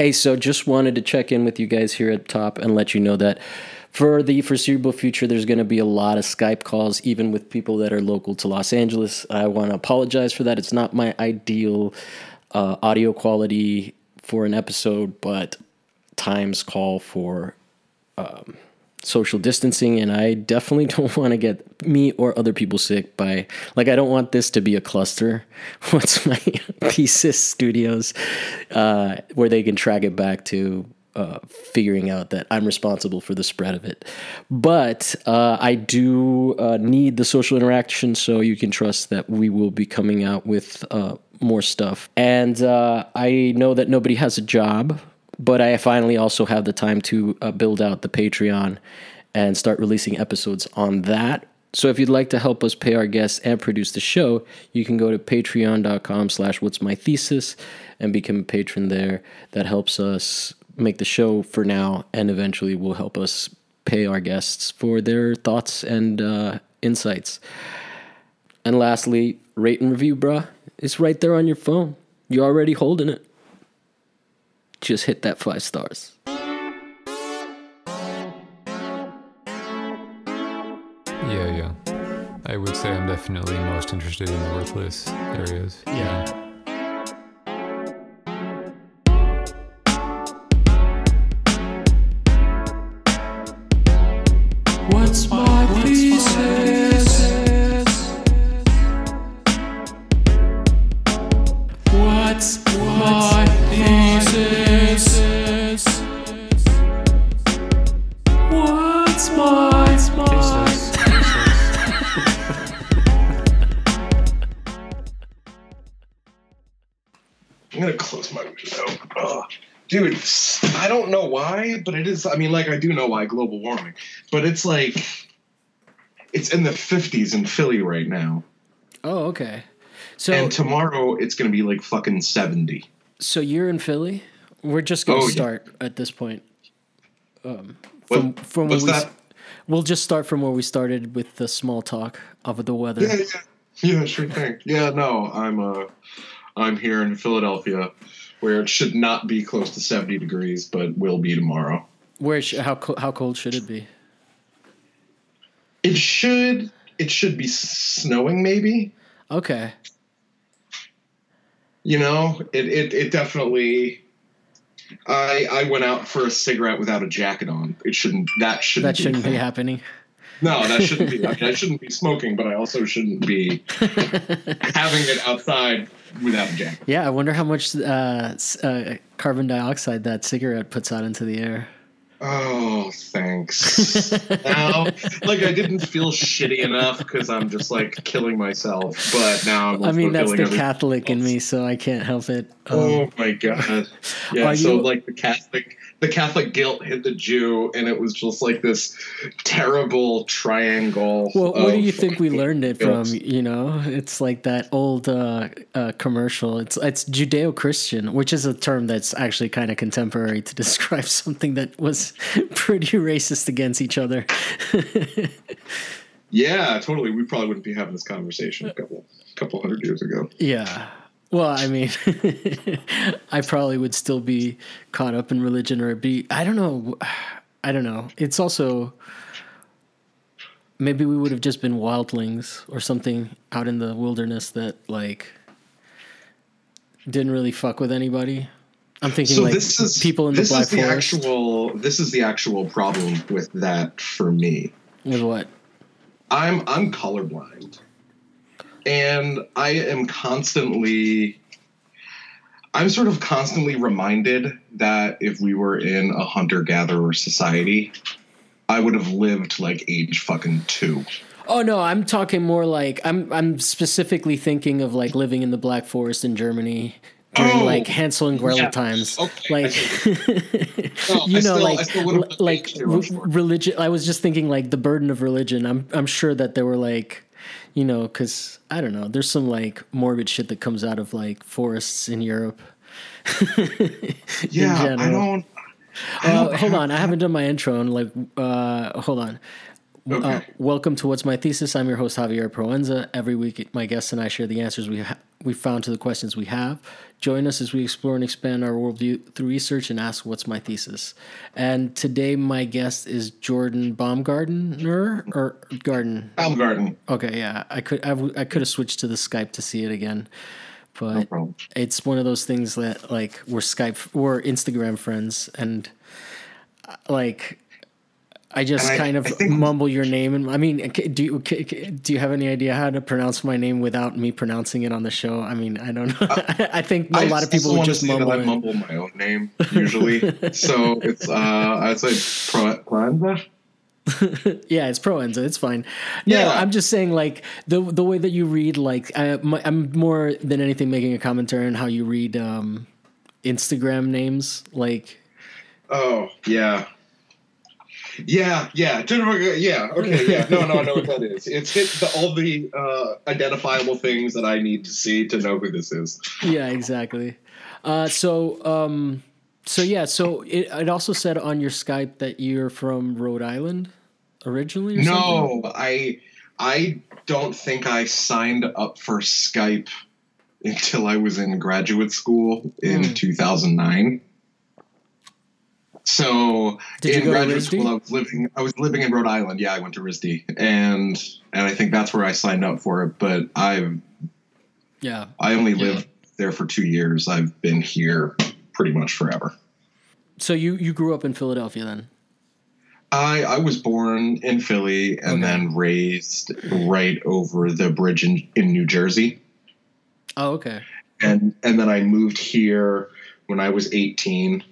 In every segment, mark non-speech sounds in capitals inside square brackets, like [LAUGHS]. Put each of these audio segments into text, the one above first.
Hey, so just wanted to check in with you guys here at top and let you know that for the foreseeable future, there's going to be a lot of Skype calls, even with people that are local to Los Angeles. I want to apologize for that. It's not my ideal uh, audio quality for an episode, but times call for um, social distancing, and I definitely [LAUGHS] don't want to get me or other people sick by like I don't want this to be a cluster. [LAUGHS] What's my [LAUGHS] thesis studios uh, where they can track it back to uh, figuring out that I'm responsible for the spread of it. But uh, I do uh, need the social interaction, so you can trust that we will be coming out with uh, more stuff. And uh, I know that nobody has a job, but I finally also have the time to uh, build out the Patreon and start releasing episodes on that. So if you'd like to help us pay our guests and produce the show, you can go to patreon.com slash what's my thesis and become a patron there. That helps us make the show for now and eventually will help us pay our guests for their thoughts and uh, insights. And lastly, rate and review, bruh. It's right there on your phone. You're already holding it. Just hit that five stars. Yeah, yeah. I would say I'm definitely most interested in the worthless areas. Yeah. What's but it is. I mean, like, I do know why global warming, but it's like it's in the 50s in Philly right now, Oh, okay. So, and tomorrow it's gonna be like fucking 70. so you're in Philly. We're just gonna Oh, yeah. start at this point. Um, What- from from what's where we, that? we'll just start from where we started with the small talk of the weather. Yeah, yeah, yeah, sure thing. Yeah, no, I'm uh, I'm here in Philadelphia, where it should not be close to 70 degrees, but will be tomorrow. Where sh- how co- how cold should it be? It should it should be snowing, maybe. Okay. You know, it it, it definitely. I I went out for a cigarette without a jacket on. It shouldn't. That shouldn't. That shouldn't be be. happening. No, that shouldn't be. I, mean, I shouldn't be smoking, but I also shouldn't be [LAUGHS] having it outside without a jacket. Yeah, I wonder how much uh, uh, carbon dioxide that cigarette puts out into the air. Oh, thanks. [LAUGHS] now, like I didn't feel shitty enough because I'm just like killing myself, but now I'm. I mean, that's the Catholic in me, so I can't help it. Um, Oh my god! Yeah, so you- like the Catholic, the Catholic guilt hit the Jew, and it was just like this terrible triangle. well, where do you think we learned it from? You know, it's like that old uh, uh, commercial. It's it's Judeo-Christian, which is a term that's actually kind of contemporary to [LAUGHS] describe something that was [LAUGHS] pretty racist against each other. [LAUGHS] Yeah, totally. We probably wouldn't be having this conversation a couple, couple hundred years ago. Yeah. Well, I mean, [LAUGHS] I probably would still be caught up in religion or be, I don't know. [SIGHS] I don't know. It's also, maybe we would have just been wildlings or something out in the wilderness that, like, didn't really fuck with anybody. I'm thinking So like this is people in the this Black is the Forest. actual this is the actual problem with that for me. with what? I'm I'm colorblind. And I am constantly I'm sort of constantly reminded that if we were in a hunter gatherer society, I would have lived like age fucking 2. Oh no, I'm talking more like I'm I'm specifically thinking of like living in the Black Forest in Germany during Oh, like Hansel and Gretel yeah. times. Okay, Like No, [LAUGHS] you I know still- I like still would have l- like aged there, I'm re- sure. religion I was just thinking like the burden of religion. I'm I'm sure that there were like you know cuz I don't know, there's some like morbid shit that comes out of like forests in Europe. [LAUGHS] Yeah, I general. don't I Uh, don't hold have- on, I haven't done my intro and like uh hold on. Uh, welcome to What's My Thesis. I'm your host Javier Proenza. Every week, my guests and I share the answers we ha- we found to the questions we have. Join us as we explore and expand our worldview through research and ask What's My Thesis. And today, my guest is Jordan Baumgartner or Garden. Baumgarten. Okay, yeah, I could I, w- I could have switched to the Skype to see it again, but problem. it's one of those things that like we're Skype we're Instagram friends and uh, like I just And I- kind of I think- mumble your name and I mean do you do you have any idea how to pronounce my name without me pronouncing it on the show? I mean I don't know. [LAUGHS] I think a Uh, lot of people would just mumble. I mumble my own name usually, [LAUGHS] so it's uh, I'd say Pro- Proenza. [LAUGHS] Yeah, it's Proenza. It's fine. No, Yeah. I'm just saying, like the the way that you read, like I, my, I'm more than anything making a commentary on how you read um, Instagram names. Like, Oh yeah, yeah, yeah. Jennifer, yeah. Okay, yeah. No, no, I know what that is. It's hit the, all the uh, identifiable things that I need to see to know who this is. yeah, exactly. Uh, so, um, so yeah, so it, it also said on your Skype that you're from Rhode Island originally. Or something? No, I I don't think I signed up for Skype until I was in graduate school in Hmm. 2009. So Did in graduate school, I was living. I was living in Rhode Island. Yeah, I went to RISD, and and I think that's where I signed up for it. But I've Yeah. I only lived there for two years. I've been here pretty much forever. So you you grew up in Philadelphia then? I I was born in Philly and Okay. then raised right over the bridge in, in New Jersey. Oh, okay. and and then I moved here when I was 18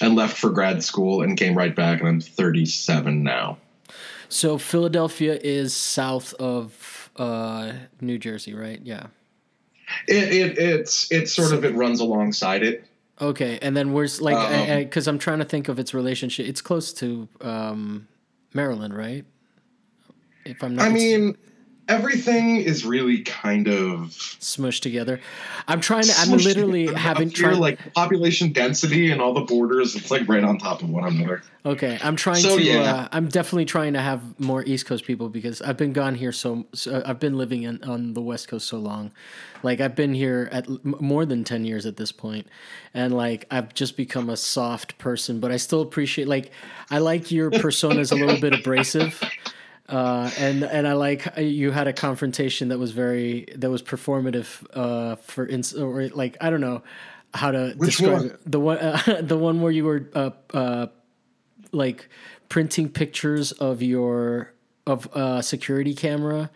and left for grad school and came right back and I'm 37 now. So Philadelphia is south of uh, New Jersey, right? Yeah. It, it it's it's sort of it runs alongside it. Okay, and then where's like Um, because I'm trying to think of its relationship. It's close to um, Maryland, right? If I'm not, I mean, everything is really kind of smushed together. I'm trying to. I'm literally having up here, tried. like population density and all the borders. It's like right on top of one another. Okay, I'm trying So, to. yeah. Uh, I'm definitely trying to have more East Coast people because I've been gone here so. so I've been living in, on the West Coast so long, like I've been here at more than ten years at this point, and like I've just become a soft person. But I still appreciate like I like your [LAUGHS] persona is a little bit abrasive. Uh, and and I like uh, you had a confrontation that was very that was performative uh, for ins- or like I don't know how to Which describe one? it. the one uh, [LAUGHS] the one where you were uh, uh, like printing pictures of your of a security camera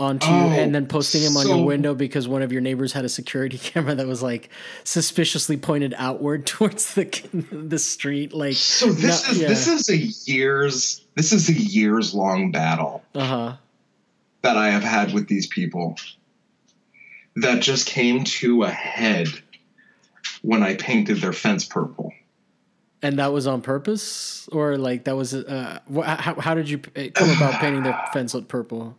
onto you Oh, and then posting them on your window because one of your neighbors had a security [LAUGHS] camera that was like suspiciously pointed outward [LAUGHS] towards the [LAUGHS] the street like So this not- is yeah. this is a years this is a years long battle. uh-huh that I have had with these people that just came to a head when I painted their fence purple. and that was on purpose or like that was uh how, how did you come about painting the fence purple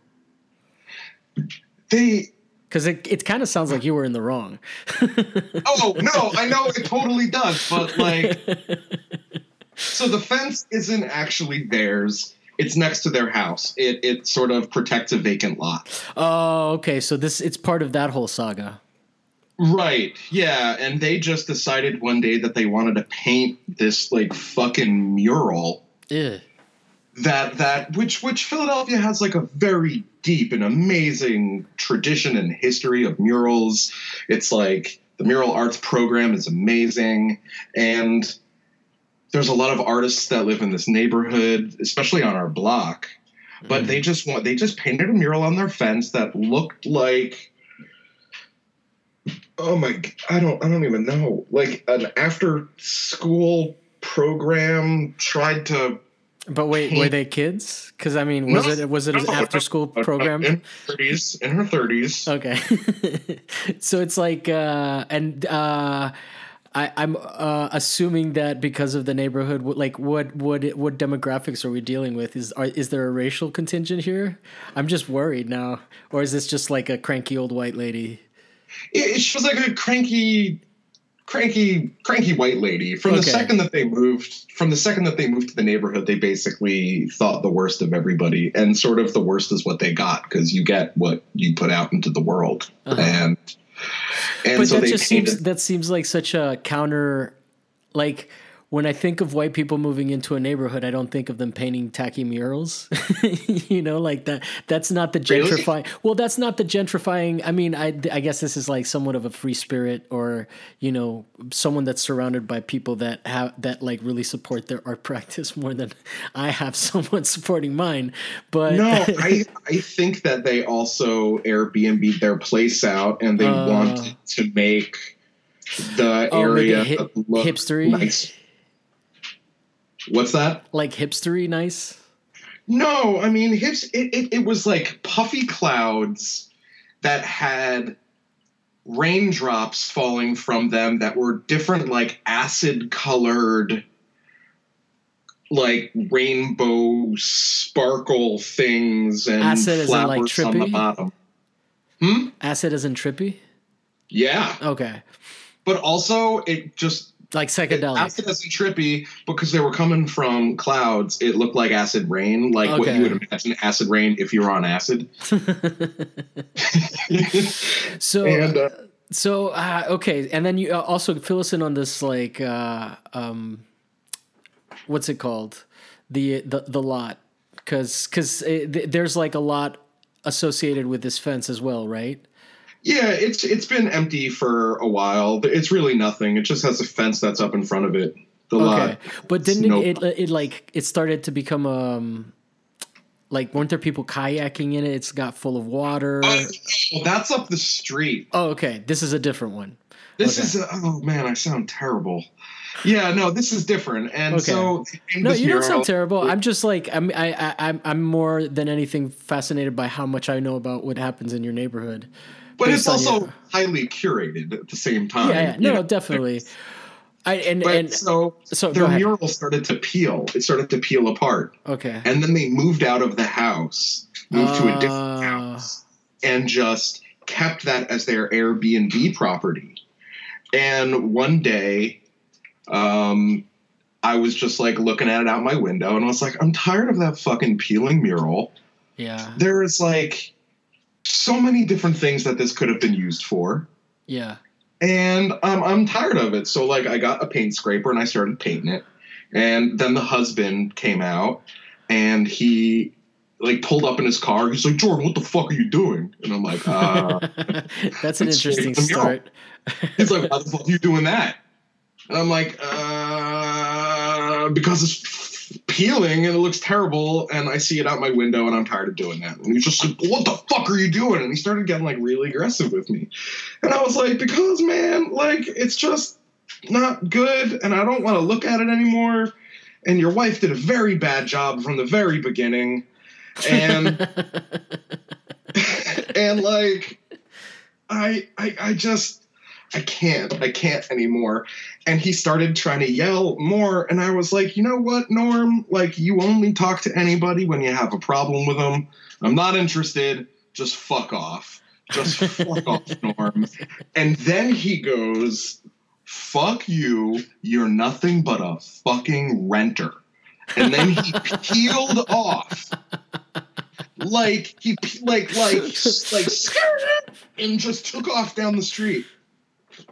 They because it, it kind of sounds like you were in the wrong [LAUGHS] oh no, I know it totally does, but like so the fence isn't actually theirs. It's next to their house. It it sort of protects a vacant lot. oh okay so this it's part of that whole saga Right. Yeah, and they just decided one day that they wanted to paint this like fucking mural Ew. That that which which Philadelphia has like a very deep and amazing tradition and history of murals. It's like the mural arts program is amazing and there's a lot of artists that live in this neighborhood, especially on our block. But mm-hmm. they just want they just painted a mural on their fence that looked like oh my I don't I don't even know. Like an after school program tried to But wait, were they kids? Because I mean, was No. it was it an No, after school program? in her 30s in her 30s Okay, [LAUGHS] so it's like, uh, and uh, I, I'm uh, assuming that because of the neighborhood, like what what what demographics are we dealing with? Is are, is there a racial contingent here? I'm just worried now, or is this just like a cranky old white lady? it, she was like a cranky cranky cranky white lady. From the second that they moved from the second that they moved to the neighborhood they basically thought the worst of everybody. And sort of the worst is what they got because you get what you put out into the world. Uh-huh. and and but so that they just seems that seems like such a counter like when I think of white people moving into a neighborhood, I don't think of them painting tacky murals. [LAUGHS] you know, like that. That's not the Really? Well, that's not the gentrifying. I mean, I, I guess this is like somewhat of a free spirit, or you know, someone that's surrounded by people that have that like really support their art [LAUGHS] practice more than I have someone [LAUGHS] supporting mine. But no i i think that they also airbnb their place out and they Uh. wanted to make the Oh, make area hip- look hipstery? nice what's that like hipstery nice. No, I mean hips. It, it, it was like puffy clouds that had raindrops falling from them that were different, like acid colored, like rainbow sparkle things and Acid flowers like, on the trippy? bottom. Hmm. Acid isn't trippy. Yeah, Okay, but also it just like psychedelic. acid isn't trippy because they were coming from clouds. It looked like acid rain, like what you would imagine acid rain if you were on acid. [LAUGHS] So, [LAUGHS] and uh, so uh, okay, and then you uh, also fill us in on this, like, uh, um, what's it called? The the the lot, because because th- there's like a lot associated with this fence as well, right? Yeah, it's it's been empty for a while. It's really nothing. It just has a fence that's up in front of it. The Okay, lot. but didn't it, it it like it started to become um like weren't there people kayaking in it? It's got full of water. Oh, that's up the street. Oh, okay. This is a different one. This Okay. is oh man, I sound terrible. Yeah, no, this is different. And Okay. so No, you don't sound terrible. I'm just like I'm. I, I I'm. I'm more than anything fascinated by how much I know about what happens in your neighborhood. But it's also your- highly curated at the same time. Yeah, yeah. no, know? definitely. I and But and so so their mural started to peel. It started to peel apart. Okay. And then they moved out of the house, moved to a different Ah. house, and just kept that as their Airbnb property. And one day, um, I was just like looking at it out my window, and I was like, I'm tired of that fucking peeling mural. Yeah. There is like so many different things that this could have been used for. Yeah. and um, I'm tired of it. So like I got a paint scraper and I started painting it, and then the husband came out and he like pulled up in his car. He's like, Jordan, what the fuck are you doing? And I'm like, [LAUGHS] uh, That's an interesting start. he's like, why the fuck are you doing that? And I'm like, uh, because it's peeling and it looks terrible, and I see it out my window, and I'm tired of doing that. And he's just like, what the fuck are you doing? And he started getting like really aggressive with me, and I was like, because man, like it's just not good, and I don't want to look at it anymore. And your wife did a very bad job from the very beginning, and [LAUGHS] and like I, I I just I can't I can't anymore. And he started trying to yell more, and I was like, you know what, Norm? Like you only talk to anybody when you have a problem with them. I'm not interested. Just fuck off. Just fuck off, [LAUGHS] Norm. And then he goes, "Fuck you. You're nothing but a fucking renter." And then he [LAUGHS] peeled off like he like like like [LAUGHS] and just took off down the street.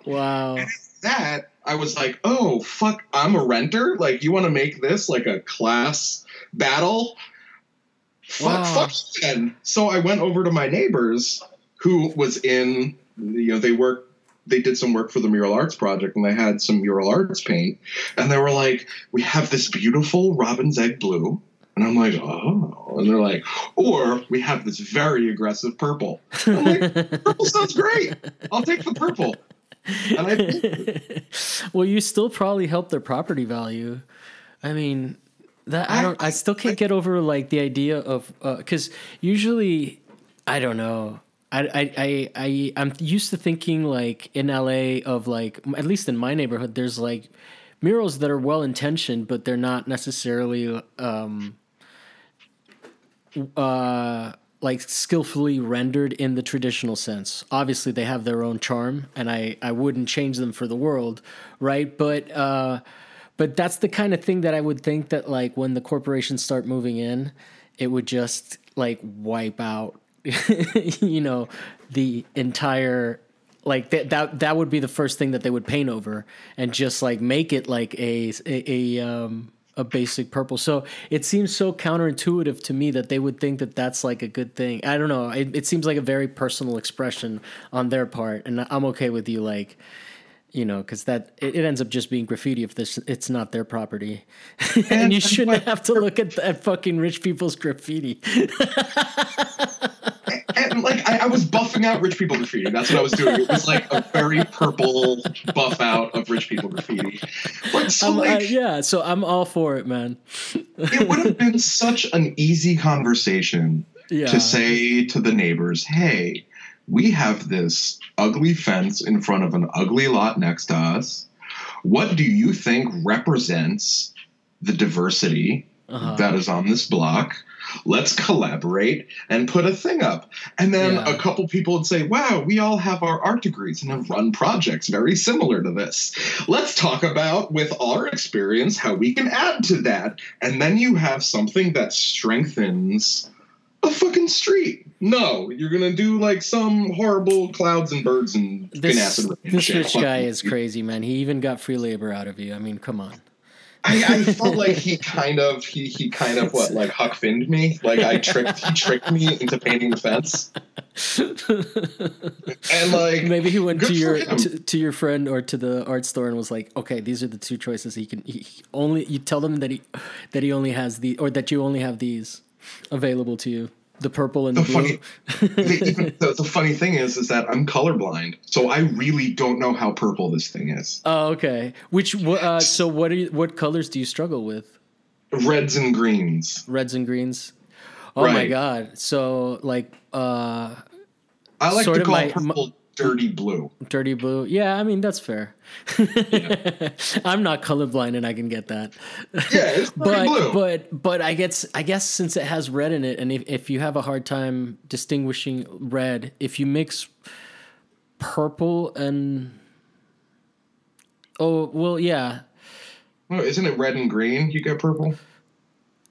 wow. That I was like, oh fuck, I'm a renter. Like you want to make this like a class battle? Fuck, Wow. fuck you then. So I went over to my neighbors who was in you know they work they did some work for the mural arts project and they had some mural arts paint and they were like we have this beautiful robin's egg blue and i'm like oh and they're like or we have this very aggressive purple i'm like purple sounds great i'll take the purple [LAUGHS] well, you still probably help their property value. I mean, that I don't. I still can't get over like the idea of because usually, I don't know. I, I I I I'm used to thinking like in LA of like at least in my neighborhood, there's like murals that are well intentioned, but they're not necessarily um uh like skillfully rendered in the traditional sense. Obviously, they have their own charm, and I I wouldn't change them for the world, right? But uh, but that's the kind of thing that I would think that like when the corporations start moving in, it would just like wipe out, [LAUGHS] you know, the entire like that that that would be the first thing that they would paint over and just like make it like a a, a um a basic purple. So it seems so counterintuitive to me that they would think that that's like a good thing. I don't know. It, it seems like a very personal expression on their part, and I'm okay with you like you know, because that it, it ends up just being graffiti if this it's not their property, [LAUGHS] and you shouldn't have to look at at fucking rich people's graffiti. [LAUGHS] and like I, I was buffing out rich people graffiti. That's what I was doing. It was like a very purple buff out of rich people graffiti. But so Um, uh, like, yeah, so I'm all for it, man. [LAUGHS] it would have been such an easy conversation Yeah. to say to the neighbors, "Hey, we have this ugly fence in front of an ugly lot next to us. What do you think represents the diversity Uh-huh. that is on this block?" Let's collaborate and put a thing up. And then Yeah. a couple people would say, Wow, we all have our art degrees and have run projects very similar to this. Let's talk about, with our experience, how we can add to that. And then you have something that strengthens a fucking street. No, you're gonna do like some horrible clouds and birds and This acid rain this shit. rich guy [LAUGHS] is crazy, man. He even got free labor out of you. I mean, come on. I, I [LAUGHS] felt like he kind of he he kind of what like Huck Finned me. Like I tricked he tricked me into painting the fence. And like Maybe he went to your to, to your friend or to the art store and was like, "Okay, these are the two choices. He can he, he only you tell them that he that he only has the or that you only have these available to you, the purple and the, The blue." funny- [LAUGHS] the, even, the, the funny thing is, is that I'm colorblind, so I really don't know how purple this thing is. Oh, okay. Which uh, so what are you, what colors do you struggle with? Reds and greens. Reds and greens. Oh my god. So like uh I like to call my- purple dirty blue. dirty blue. Yeah, I mean that's fair. [LAUGHS] I'm not colorblind and I can get that. Yeah, but blue. but but I guess I guess since it has red in it, and if, if you have a hard time distinguishing red, if you mix purple and oh well, yeah, Oh, isn't it red and green? You get purple.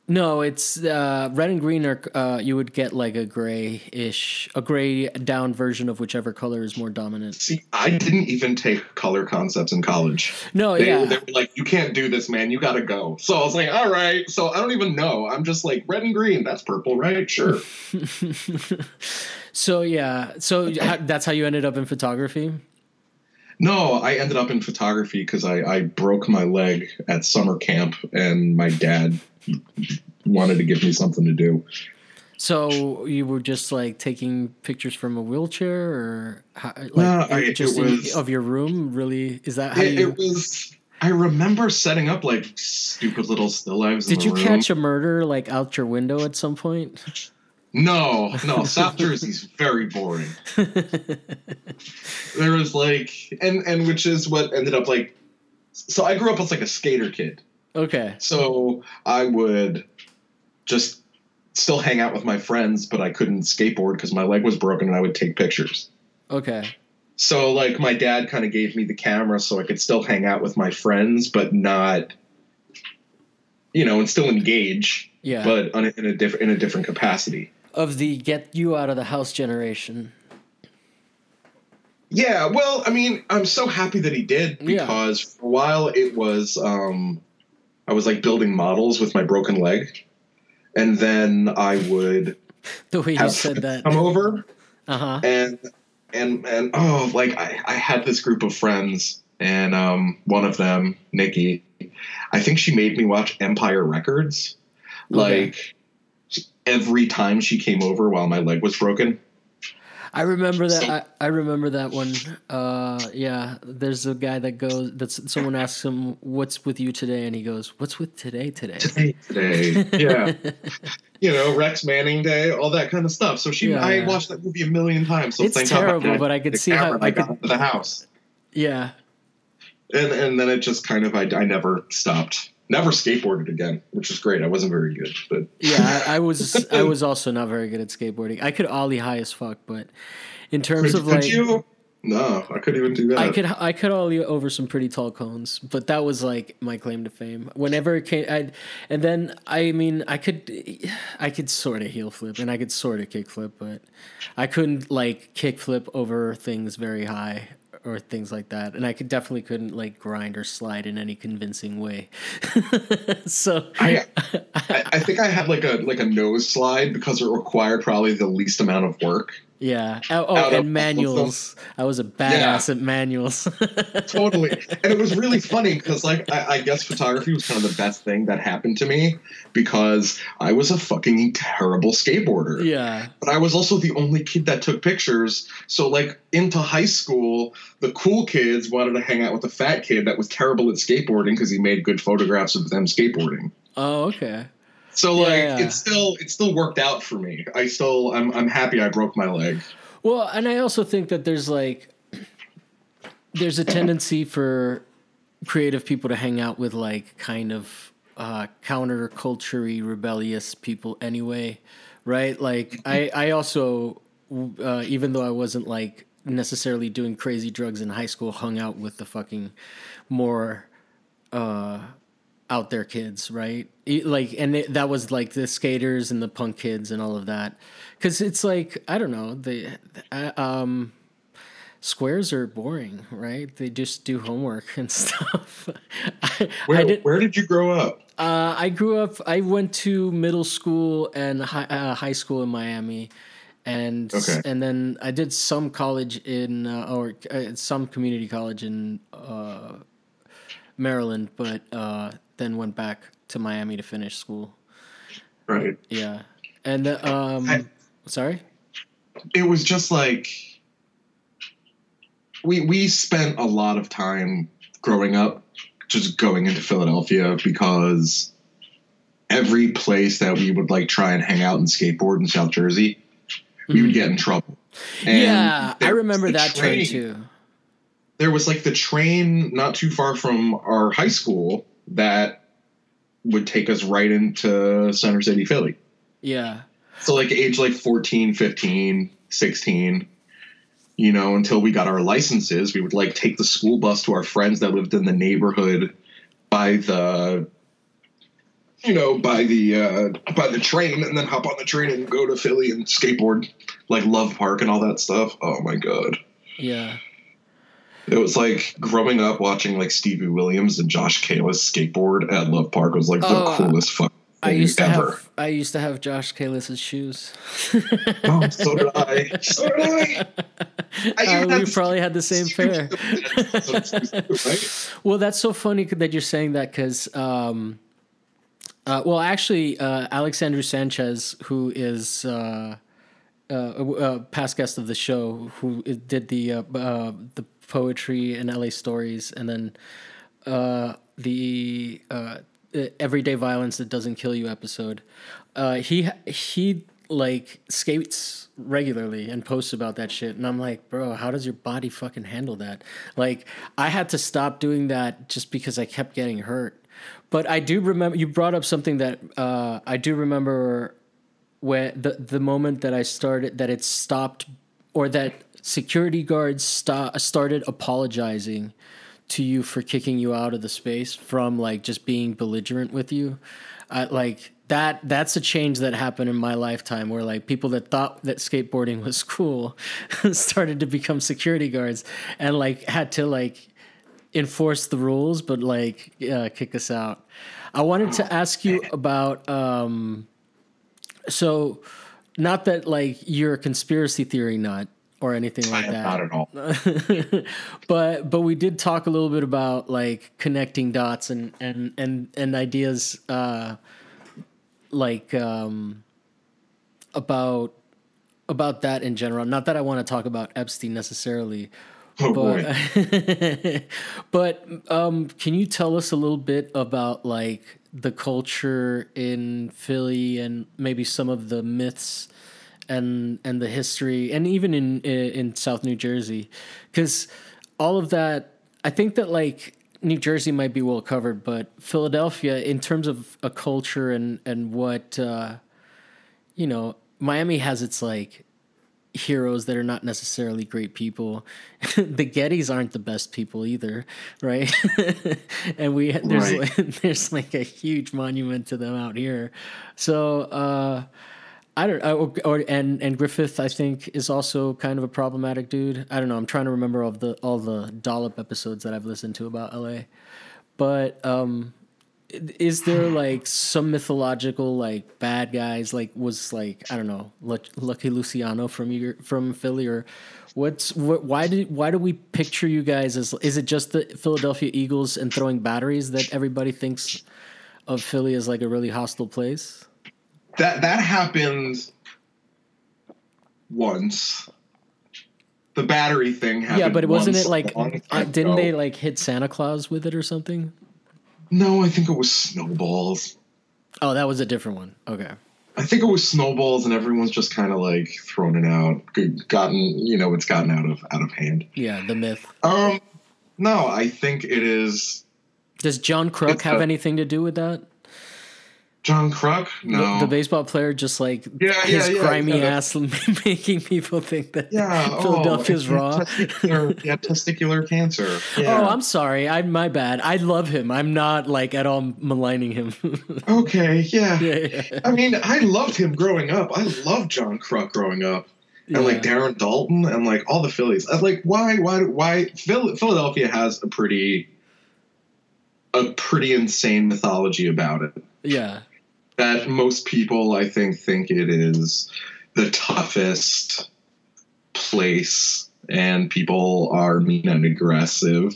No, it's uh, red and green, or uh, you would get like a grayish, a gray down version of whichever color is more dominant. See, I didn't even take color concepts in college. No, They, yeah, they were like, "You can't do this, man. You got to go." So I was like, "All right." So I don't even know. I'm just like red and green. That's purple, right? Sure. [LAUGHS] so yeah, so that's how you ended up in photography. No, I ended up in photography because I, I broke my leg at summer camp, and my dad wanted to give me something to do. So you were just like taking pictures from a wheelchair, or how, like No, I- it just in- was- of your room? Really, is that how It, you? it was. I remember setting up like stupid little still lives. did in you room. catch a murder like out your window at some point? No, no. South Jersey's very boring. [LAUGHS] there was like, and and which is what ended up like. So I grew up as like a skater kid. Okay, So I would just still hang out with my friends, but I couldn't skateboard because my leg was broken, and I would take pictures. okay, So like my dad kind of gave me the camera so I could still hang out with my friends, but not, you know, and still engage, yeah. but a, in a different in a different capacity. of the get you out of the house generation. Yeah, well, I mean, I'm so happy that he did Yeah. because for a while it was um I was like building models with my broken leg. And then I would [LAUGHS] The way you said that. come over Uh huh. and and and oh like I, I had this group of friends and um one of them, Nikki, I think she made me watch Empire Records. Okay. Like every time she came over while my leg was broken. I remember that. I, I remember that one. Uh, yeah. There's a guy that goes. That someone asks him, "What's with you today?" And he goes, "What's with today? Today." today today yeah [LAUGHS] you know rex manning day all that kind of stuff so she Yeah, i yeah. watched that movie a million times so It's thank terrible, had but I could see how- camera I I got could- into the house yeah. and and then it just kind of i, I never stopped never skateboarded again, which is great. I wasn't very good, but Yeah, I, I [LAUGHS] was I was also not very good at skateboarding. I could ollie high as fuck, but in terms could, of could like you? No, I couldn't even do that. I could I could ollie over some pretty tall cones, but that was like my claim to fame. Whenever it came, I and then I mean I could I could sort of heel flip and I could sort of kick flip, but I couldn't like kick flip over things very high or things like that, and I could definitely couldn't like grind or slide in any convincing way. [LAUGHS] so I, [LAUGHS] I I think I had like a like a nose slide because it required probably the least amount of work. Yeah, oh, oh Out of all of them. and manuals. I was a badass at manuals. [LAUGHS] totally. And it was really funny because, like, I, I guess photography was kind of the best thing that happened to me because I was a fucking terrible skateboarder. yeah, But I was also the only kid that took pictures. So, like, into high school, the cool kids wanted to hang out with the fat kid that was terrible at skateboarding because he made good photographs of them skateboarding. Oh, okay. So, like, Yeah. it still it still worked out for me. I still I'm I'm happy I broke my leg. Well, and I also think that there's like there's a tendency for creative people to hang out with like kind of uh counterculture rebellious people anyway, right? Like I I also uh, even though I wasn't like necessarily doing crazy drugs in high school, hung out with the fucking more uh out there kids, right? Like, and it, that was like the skaters and the punk kids and all of that, because it's like I don't know, the um, squares are boring, right? They just do homework [LAUGHS] and stuff. I, Where I did. where did you grow up? Uh, I grew up. I went to middle school and high, uh, high school in Miami, and Okay. and then I did some college in uh, or uh, some community college in uh, Maryland, but uh, then went back to Miami to finish school. Right. Yeah, and uh, um, I- sorry. it was just like we we spent a lot of time growing up just going into Philadelphia because every place that we would like try and hang out and skateboard in South Jersey, we would get in trouble. And Mm-hmm. yeah, I remember that train train. too. There was like the train not too far from our high school that would take us right into Center City, Philly. Yeah, So like age like 14, 15, 16, you know, until we got our licenses, we would like take the school bus to our friends that lived in the neighborhood by the you know, by the uh by the train and then hop on the train and go to Philly and skateboard like Love Park and all that stuff. Oh my god. yeah. It was like growing up watching like Stevie Williams and Josh Kalis skateboard at Love Park was like the Oh, coolest fuck I thing used to ever. have I used to have Josh Kalis's shoes. Oh, so did I. [LAUGHS] So did I. I Uh, we probably had the same pair. [LAUGHS] right? Well, that's so funny that you're saying that because, um, uh, well, actually, uh, Alexandru Sanchez, who is uh, uh, a past guest of the show, who did the uh, uh, the poetry and LA stories, and then uh, the uh, everyday violence that doesn't kill you episode. Uh, he he like skates regularly and posts about that shit, and I'm like, bro, how does your body fucking handle that? Like, I had to stop doing that just because I kept getting hurt. But I do remember you brought up something that uh, I do remember when the the moment that I started that it stopped or that security guards sto- started apologizing to you for kicking you out of the space from like just being belligerent with you. Like that that's a change that happened in my lifetime where like people that thought that skateboarding was cool [LAUGHS] started to become security guards and like had to like enforce the rules but like uh, kick us out. I wanted to ask you about um so not that like you're a conspiracy theory nut or anything like that Not at all. [LAUGHS] but but we did talk a little bit about like connecting dots and and and and ideas uh like um about about that in general not that i want to talk about epstein necessarily Oh but boy. [LAUGHS] but um can you tell us a little bit about like the culture in philly and maybe some of the myths and and the history and even in in South New Jersey cuz all of that I think that like New Jersey might be well covered, but Philadelphia, in terms of a culture and and what uh, you know, Miami has its like heroes that are not necessarily great people. [LAUGHS] the Gettys aren't the best people either, right? [LAUGHS] and we there's Right. like, [LAUGHS] there's like a huge monument to them out here. So uh I don't or, or and and Griffith I think is also kind of a problematic dude. I don't know. I'm trying to remember all the all the dollop episodes that I've listened to about LA. But um is there like some mythological like bad guys like was like I don't know Lucky Luciano from your from Philly or what's what why did why do we picture you guys as is it just the Philadelphia Eagles and throwing batteries that everybody thinks of Philly as like a really hostile place? That that happened once. The battery thing happened. yeah, but it wasn't it like uh, didn't they like hit Santa Claus with it or something? No, I think it was snowballs. Oh, that was a different one. Okay. I think it was snowballs, and everyone's just kind of like thrown it out, gotten you know, it's gotten out of out of hand. Yeah, the myth. Um, no, I think it is Does John Kruk have a- anything to do with that? John Kruk. The- No, The, baseball player just like Yeah, his yeah, yeah, grimy yeah. ass [LAUGHS] making people think that yeah, oh, Philadelphia's had raw. Testicular, had testicular cancer. [LAUGHS] Oh, yeah. Oh, I'm sorry. I'm my bad. I love him. I'm not like at all maligning him. [LAUGHS] okay. Yeah. yeah, yeah. I mean, I loved him growing up. I loved John Kruk growing up. and like Darren Daulton and like all the Phillies. I was like, why, why, why? Phil- Philadelphia has a pretty, a pretty insane mythology about it. Yeah. That most people, I think, think it is the toughest place, and people are mean and aggressive.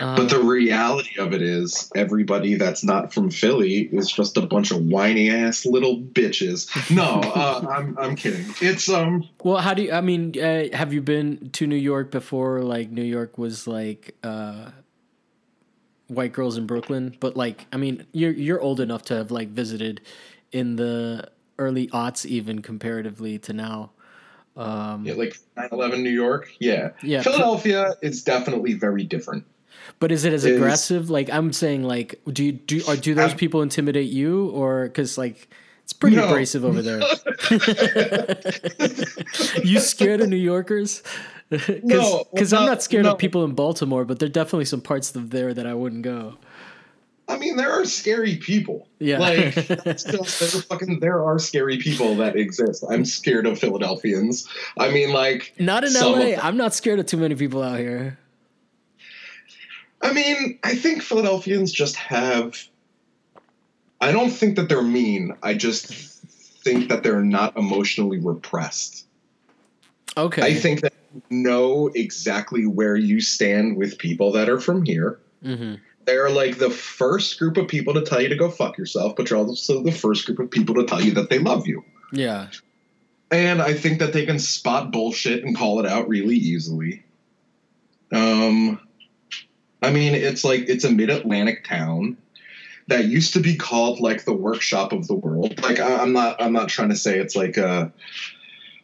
Uh, But the reality of it is, everybody that's not from Philly is just a bunch of whiny ass little bitches. No, [LAUGHS] uh, I'm I'm kidding. It's um. well, how do you? I mean, uh, have you been to New York before? Like New York was like uh, white girls in Brooklyn, but like, I mean, you're you're old enough to have like visited in the early aughts, even comparatively to now. Um, Yeah, like 9/11 New York. Yeah. Yeah. Philadelphia is definitely very different. But is it as is- aggressive? Like I'm saying, like do you do or do those Um, people intimidate you or because like it's pretty No. abrasive over there? [LAUGHS] [LAUGHS] you scared of New Yorkers? [LAUGHS] Because No, I'm not scared no. of people in Baltimore, but there are definitely some parts of there that I wouldn't go. I mean, there are scary people. Yeah. Like, [LAUGHS] still, there are fucking, there are scary people that exist. I'm scared of Philadelphians. I mean, like, Not in LA. I'm not scared of too many people out here. I mean, I think Philadelphians just have. I don't think that they're mean. I just think that they're not emotionally repressed. Okay. I think that know exactly where you stand with people that are from here. hmm They're like the first group of people to tell you to go fuck yourself, but you're also the first group of people to tell you that they love you. Yeah. And I think that they can spot bullshit and call it out really easily. Um, I mean, it's like it's a mid-Atlantic town that used to be called like the workshop of the world. Like I, I'm not, I'm not trying to say it's like a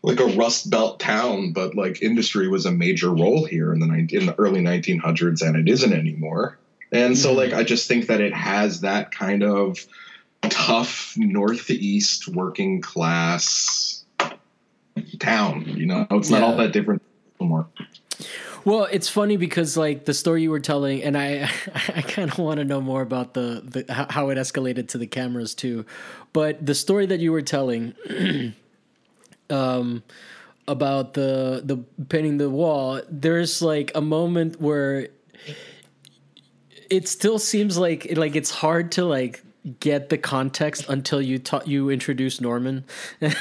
like a Rust Belt town, but like industry was a major role here in the 19, in the early 1900s, and it isn't anymore. And so, like, mm-hmm. I just think that it has that kind of tough northeast working class town. You know, it's not all that different anymore. Well, it's funny because like the story you were telling, and I [LAUGHS] I kind of want to know more about the, the how it escalated to the cameras too, but the story that you were telling, [CLEARS THROAT] um, about the the painting the wall, there's like a moment where it still seems like like it's hard to like get the context until you ta- you introduce Norman, [LAUGHS] and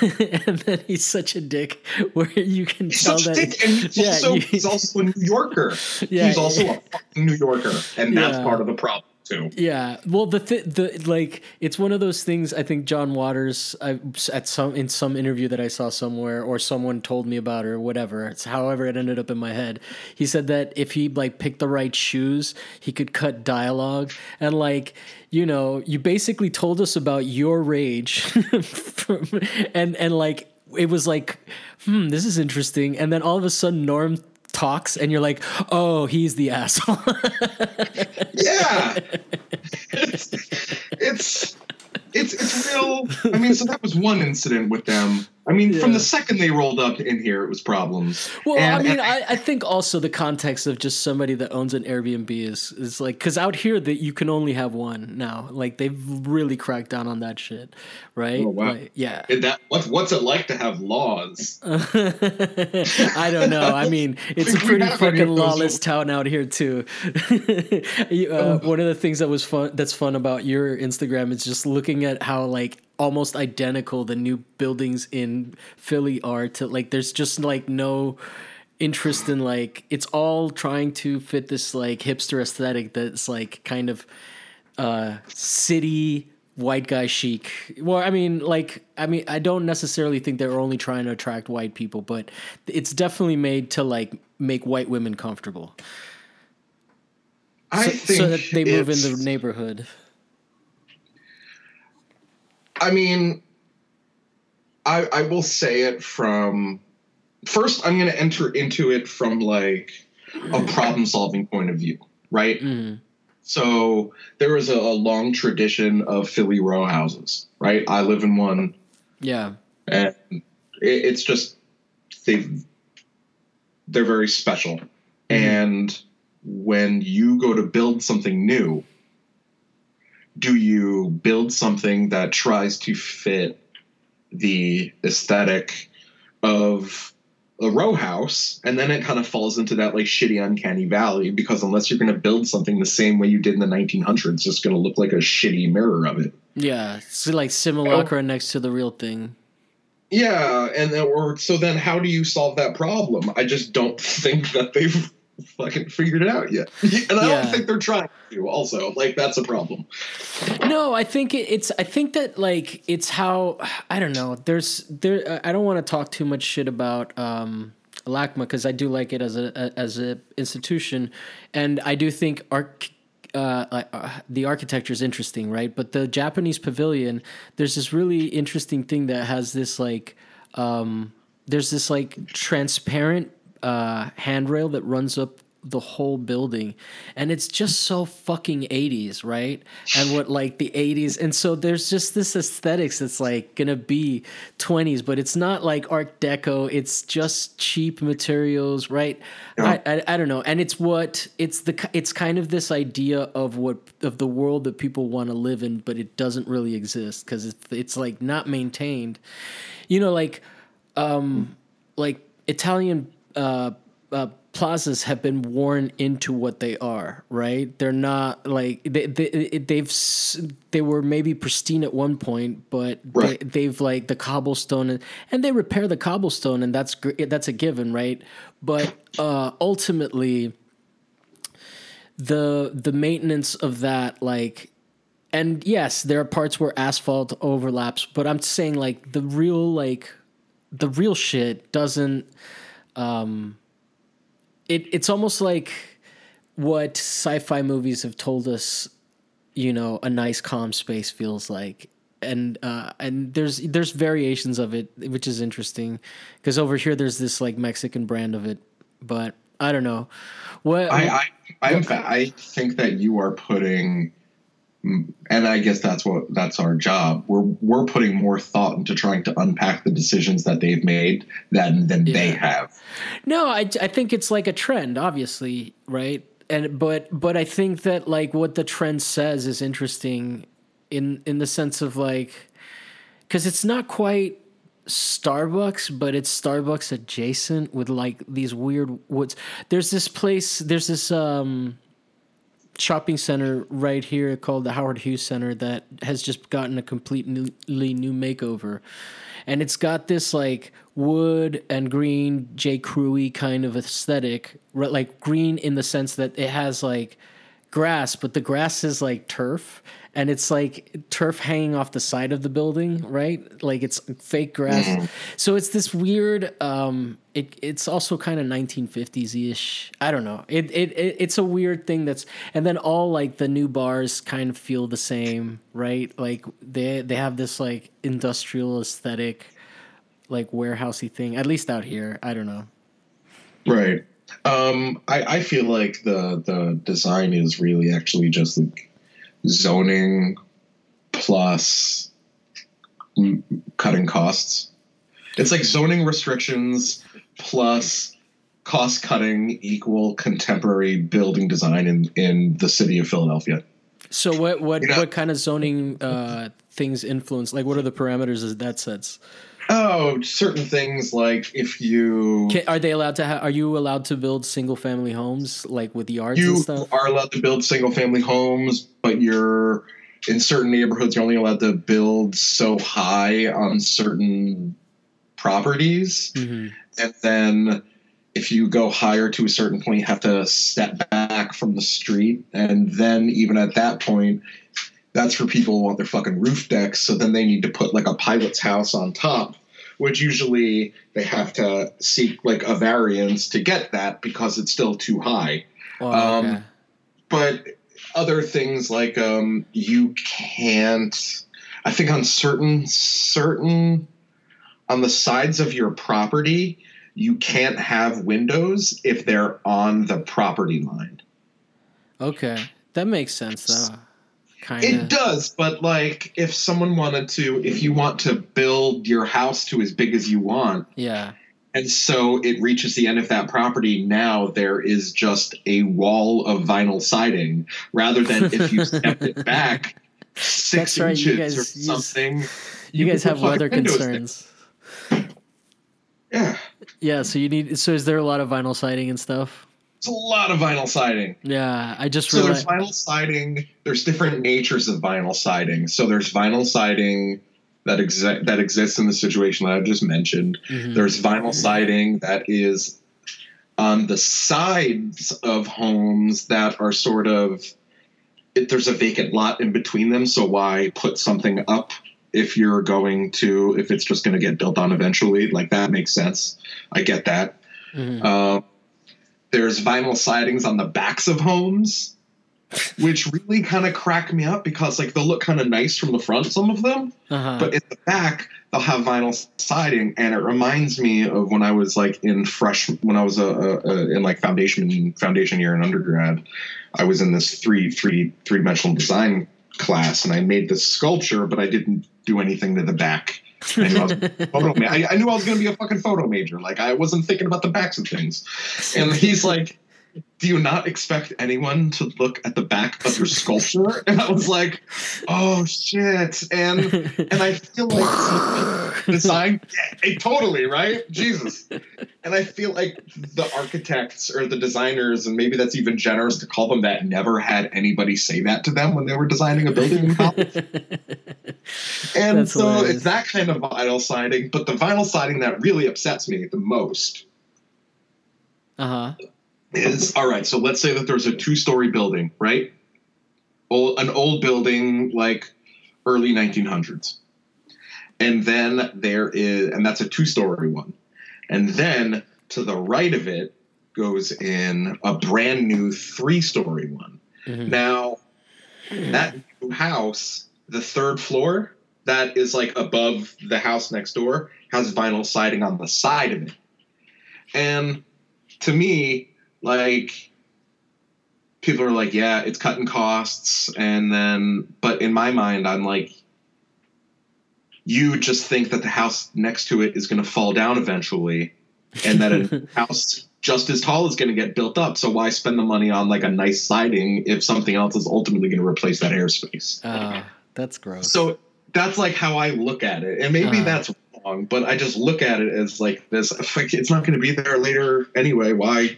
then he's such a dick where you can He's tell such a that dick, and he's, yeah, also, you- he's also a New Yorker. [LAUGHS] Yeah, he's also yeah. a fucking New Yorker, and that's Yeah. part of the problem too. Yeah, well, the th- the like it's one of those things. I think John Waters, I, at some in some interview that I saw somewhere, or someone told me about, or whatever. It's however it ended up in my head. He said that if he like picked the right shoes, he could cut dialogue, and like you know, you basically told us about your rage, [LAUGHS] from, and and like it was like, hmm, this is interesting, and then all of a sudden Norm talks and you're like, oh, he's the asshole. yeah. [LAUGHS] It's, it's it's real. I mean so that was one incident with them i mean from the second they rolled up in here it was problems Well, I mean, and I, I think also the context of just somebody that owns an Airbnb is is like because out here that you can only have one now. Like they've really cracked down on that shit, right? Oh, wow. Like, yeah. Is that what's what's it like to have laws [LAUGHS] I don't know. I mean, it's a [LAUGHS] pretty fucking lawless town out here too. [LAUGHS] Uh, One of the things that was fun that's fun about your Instagram is just looking at how like almost identical the new buildings in Philly are to like there's just like no interest in like it's all trying to fit this like hipster aesthetic that's like kind of uh city white guy chic. Well i mean like i mean i don't necessarily think they're only trying to attract white people but it's definitely made to like make white women comfortable. I so, think so that they move in the neighborhood I mean, I I will say it from first. I'm going to enter into it from like a problem solving point of view, right? Mhm. So there is a, a long tradition of Philly row houses, right? I live in one, yeah and it, it's just they they're very special. And when you go to build something new, do you build something that tries to fit the aesthetic of a row house and then it kind of falls into that like shitty uncanny valley because unless you're going to build something the same way you did in the 1900s it's just going to look like a shitty mirror of it. Yeah it's like simulacra oh. next to the real thing. Yeah and then or so then how do you solve that problem? I just don't [LAUGHS] think that they've fucking figured it out yet [LAUGHS] and i Yeah. don't think they're trying to also like that's a problem No, I think it's. I think that like it's how I don't know. There's there. I don't want to talk too much shit about um, LACMA because I do like it as a, as a institution, and I do think arch. Uh, uh, the architecture is interesting, right? But the Japanese pavilion, there's this really interesting thing that has this like, um, there's this like transparent uh, handrail that runs up the whole building. And it's just so fucking 80s right? And what like the 80s and so there's just this aesthetics that's like gonna be 20s but it's not like art deco. It's just cheap materials right? I, I i don't know. And it's what it's the it's kind of this idea of what of the world that people want to live in but it doesn't really exist because it's, it's like not maintained. You know like um like italian uh uh, plazas have been worn into what they are, right? They're not like they, they they've they were maybe pristine at one point, but Right. they, they've like the cobblestone and, and they repair the cobblestone, and that's that's a given, right? But uh, ultimately, the the maintenance of that, like, and yes, there are parts where asphalt overlaps, but I'm saying like the real like the real shit doesn't um it it's almost like what sci-fi movies have told us you know a nice calm space feels like. And uh and there's there's variations of it which is interesting. Because over here there's this like mexican brand of it but i don't know. What I, I, I, I think that you are putting, and I guess that's what that's our job. We're we're putting more thought into trying to unpack the decisions that they've made than than they have. No, I I think it's like a trend, obviously, right? And but but I think that like what the trend says is interesting in in the sense of like cuz it's not quite Starbucks, but it's Starbucks adjacent with like these weird woods. There's this place, there's this um shopping center right here called the Howard Hughes Center that has just gotten a completely new makeover. And it's got this like wood and green J. Crewy kind of aesthetic, like green in the sense that it has like grass, but the grass is like turf and it's like turf hanging off the side of the building, right? Like it's fake grass. So it's this weird um it it's also kind of 1950s-ish. I don't know. It, it it it's a weird thing that's and then all like the new bars kind of feel the same, right? Like they they have this like industrial aesthetic like warehousey thing at least out here. I don't know. Right. Um, I, I feel like the the design is really actually just like zoning plus cutting costs. It's like zoning restrictions plus cost cutting equal contemporary building design in, in the city of Philadelphia. So what what You know- what kind of zoning uh, things influence? Like, what are the parameters that that sets? Oh, certain things like if you Can, are they allowed to? Ha- are you allowed to build single family homes like with yards and you stuff? are allowed to build single family homes, but you're in certain neighborhoods you're only allowed to build so high on certain properties. hmm And then if you go higher to a certain point, you have to step back from the street. And then even at that point, that's for people who want their fucking roof decks. So then they need to put like a pilot's house on top, which usually they have to seek like a variance to get that because it's still too high. Oh, Um, okay. But other things like um, you can't. I think on certain certain on the sides of your property, you can't have windows if they're on the property line. Okay, that makes sense though. Kind It does, but like if someone wanted to, if you want to build your house to as big as you want, Yeah. and so it reaches the end of that property, now there is just a wall of vinyl siding rather than if you [LAUGHS] stepped it back six That's right, you inches guys or something. You, could guys have weather windows there. concerns. Yeah, Yeah. So you need. So is there a lot of vinyl siding and stuff? It's a lot of vinyl siding. Yeah. I just So there's vinyl siding. There's different natures of vinyl siding. So there's vinyl siding that exi- that exists in the situation that I just mentioned. Mhm. There's vinyl siding that is on the sides of homes that are sort of if there's a vacant lot in between them. So why put something up if you're going to if it's just going to get built on eventually? Like that makes sense. I get that. Mhm. Uh, there's vinyl sidings on the backs of homes, which really kind of crack me up because like they'll look kind of nice from the front, some of them, Uh-huh. but in the back they'll have vinyl siding, and it reminds me of when I was like in fresh when I was a, a, a in like foundation foundation year in undergrad. I was in this three three three dimensional design class, and I made this sculpture, but I didn't do anything to the back. I knew I was, [LAUGHS] photo ma- I, I knew I was going to be a fucking photo major. Like I wasn't thinking about the backs of things. And he's like, "Do you not expect anyone to look at the back of your sculpture?" And I was like, "Oh shit!" And and I feel like [LAUGHS] design, yeah, it- totally right, Jesus. And I feel like the architects or the designers, and maybe that's even generous to call them that, never had anybody say that to them when they were designing a building in college. [LAUGHS] And That's so hilarious. it's that kind of vinyl siding, but the vinyl siding that really upsets me the most uh huh. Is all right. So let's say that there's a two-story building, right? Old, an old building like early 1900s, and then there is, and that's a two-story one, and then to the right of it goes in a brand new three-story one. Mhm. Now, that new house, the third floor, that is like above the house next door, has vinyl siding on the side of it. And to me, like, people are like, yeah, it's cutting costs. And then, but in my mind, I'm like, you just think that the house next to it is going to fall down eventually, and that a [LAUGHS] house just as tall is going to get built up. So why spend the money on like a nice siding if something else is ultimately going to replace that airspace? Oh, that's gross. So that's like how I look at it, and maybe Uh-huh. that's wrong, but I just look at it as like this. Like, it's not going to be there later anyway. Why?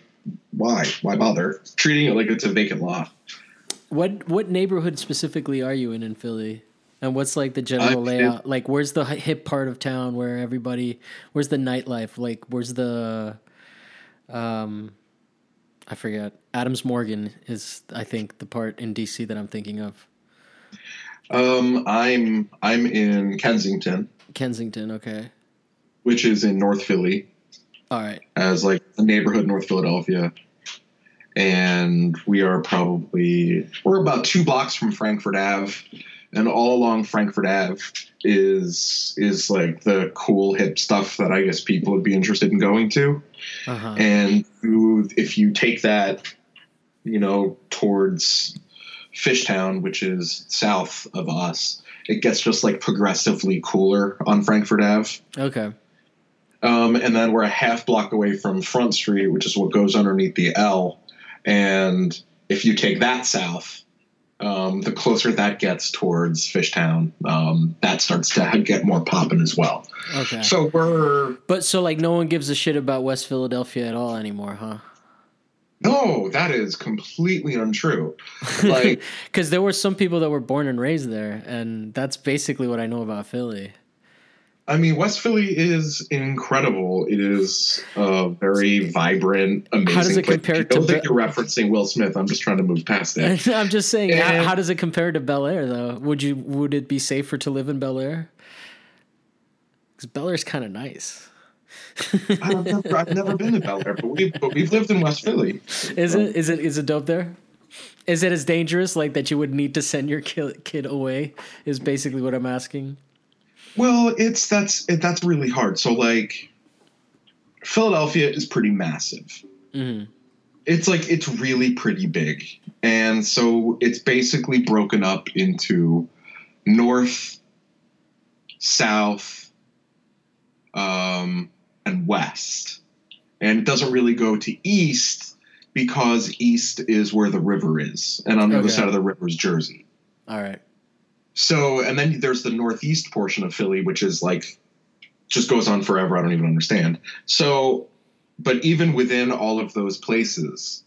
Why? Why bother treating it like it's a vacant lot? What what neighborhood specifically are you in in Philly? And what's like the general layout? Like, where's the hip part of town where everybody? Where's the nightlife? Like, where's the? Um, I forget. Adams Morgan is, I think, the part in DC that I'm thinking of. Um, I'm I'm in Kensington, Kensington. Okay. which is in North Philly, All right. as like a neighborhood in North Philadelphia, and we are probably we're about two blocks from Frankford Ave, and all along Frankford Ave is is like the cool hip stuff that I guess people would be interested in going to. Uh-huh. And you, if you take that, you know, towards Fishtown, which is south of us, it gets just like progressively cooler on Frankford Ave. Okay. Um, and then we're a half block away from Front Street, which is what goes underneath the L. And if you take that south, um, the closer that gets towards Fishtown, um, that starts to get more popping as well. Okay. So we're but so like no one gives a shit about West Philadelphia at all anymore, huh? no, that is completely untrue. [LAUGHS] Like Because there were some people that were born and raised there, and that's basically what I know about Philly. I mean, West Philly is incredible. It is a very vibrant, amazing. How does it place. compare I don't to think Be- you're referencing Will Smith. I'm just trying to move past that. [LAUGHS] I'm just saying, how, And- how does it compare to Bel Air, though? Would you would it be safer to live in Bel Air? Because Bel Air's kind of nice. I've never, I've never been to Bel Air, but we've but we've lived in West Philly. Is it is it is it dope there? Is it as dangerous like that you would need to send your kid away? Is basically what I'm asking. Well, it's that's it, that's really hard. So like, Philadelphia is pretty massive. Mm-hmm. It's like it's really pretty big, and so it's basically broken up into north, south, um, and west, and it doesn't really go to east because east is where the river is, and on the other side of the river is Jersey. All right. So, and then there's the northeast portion of Philly, which is like just goes on forever. I don't even understand. So, but even within all of those places,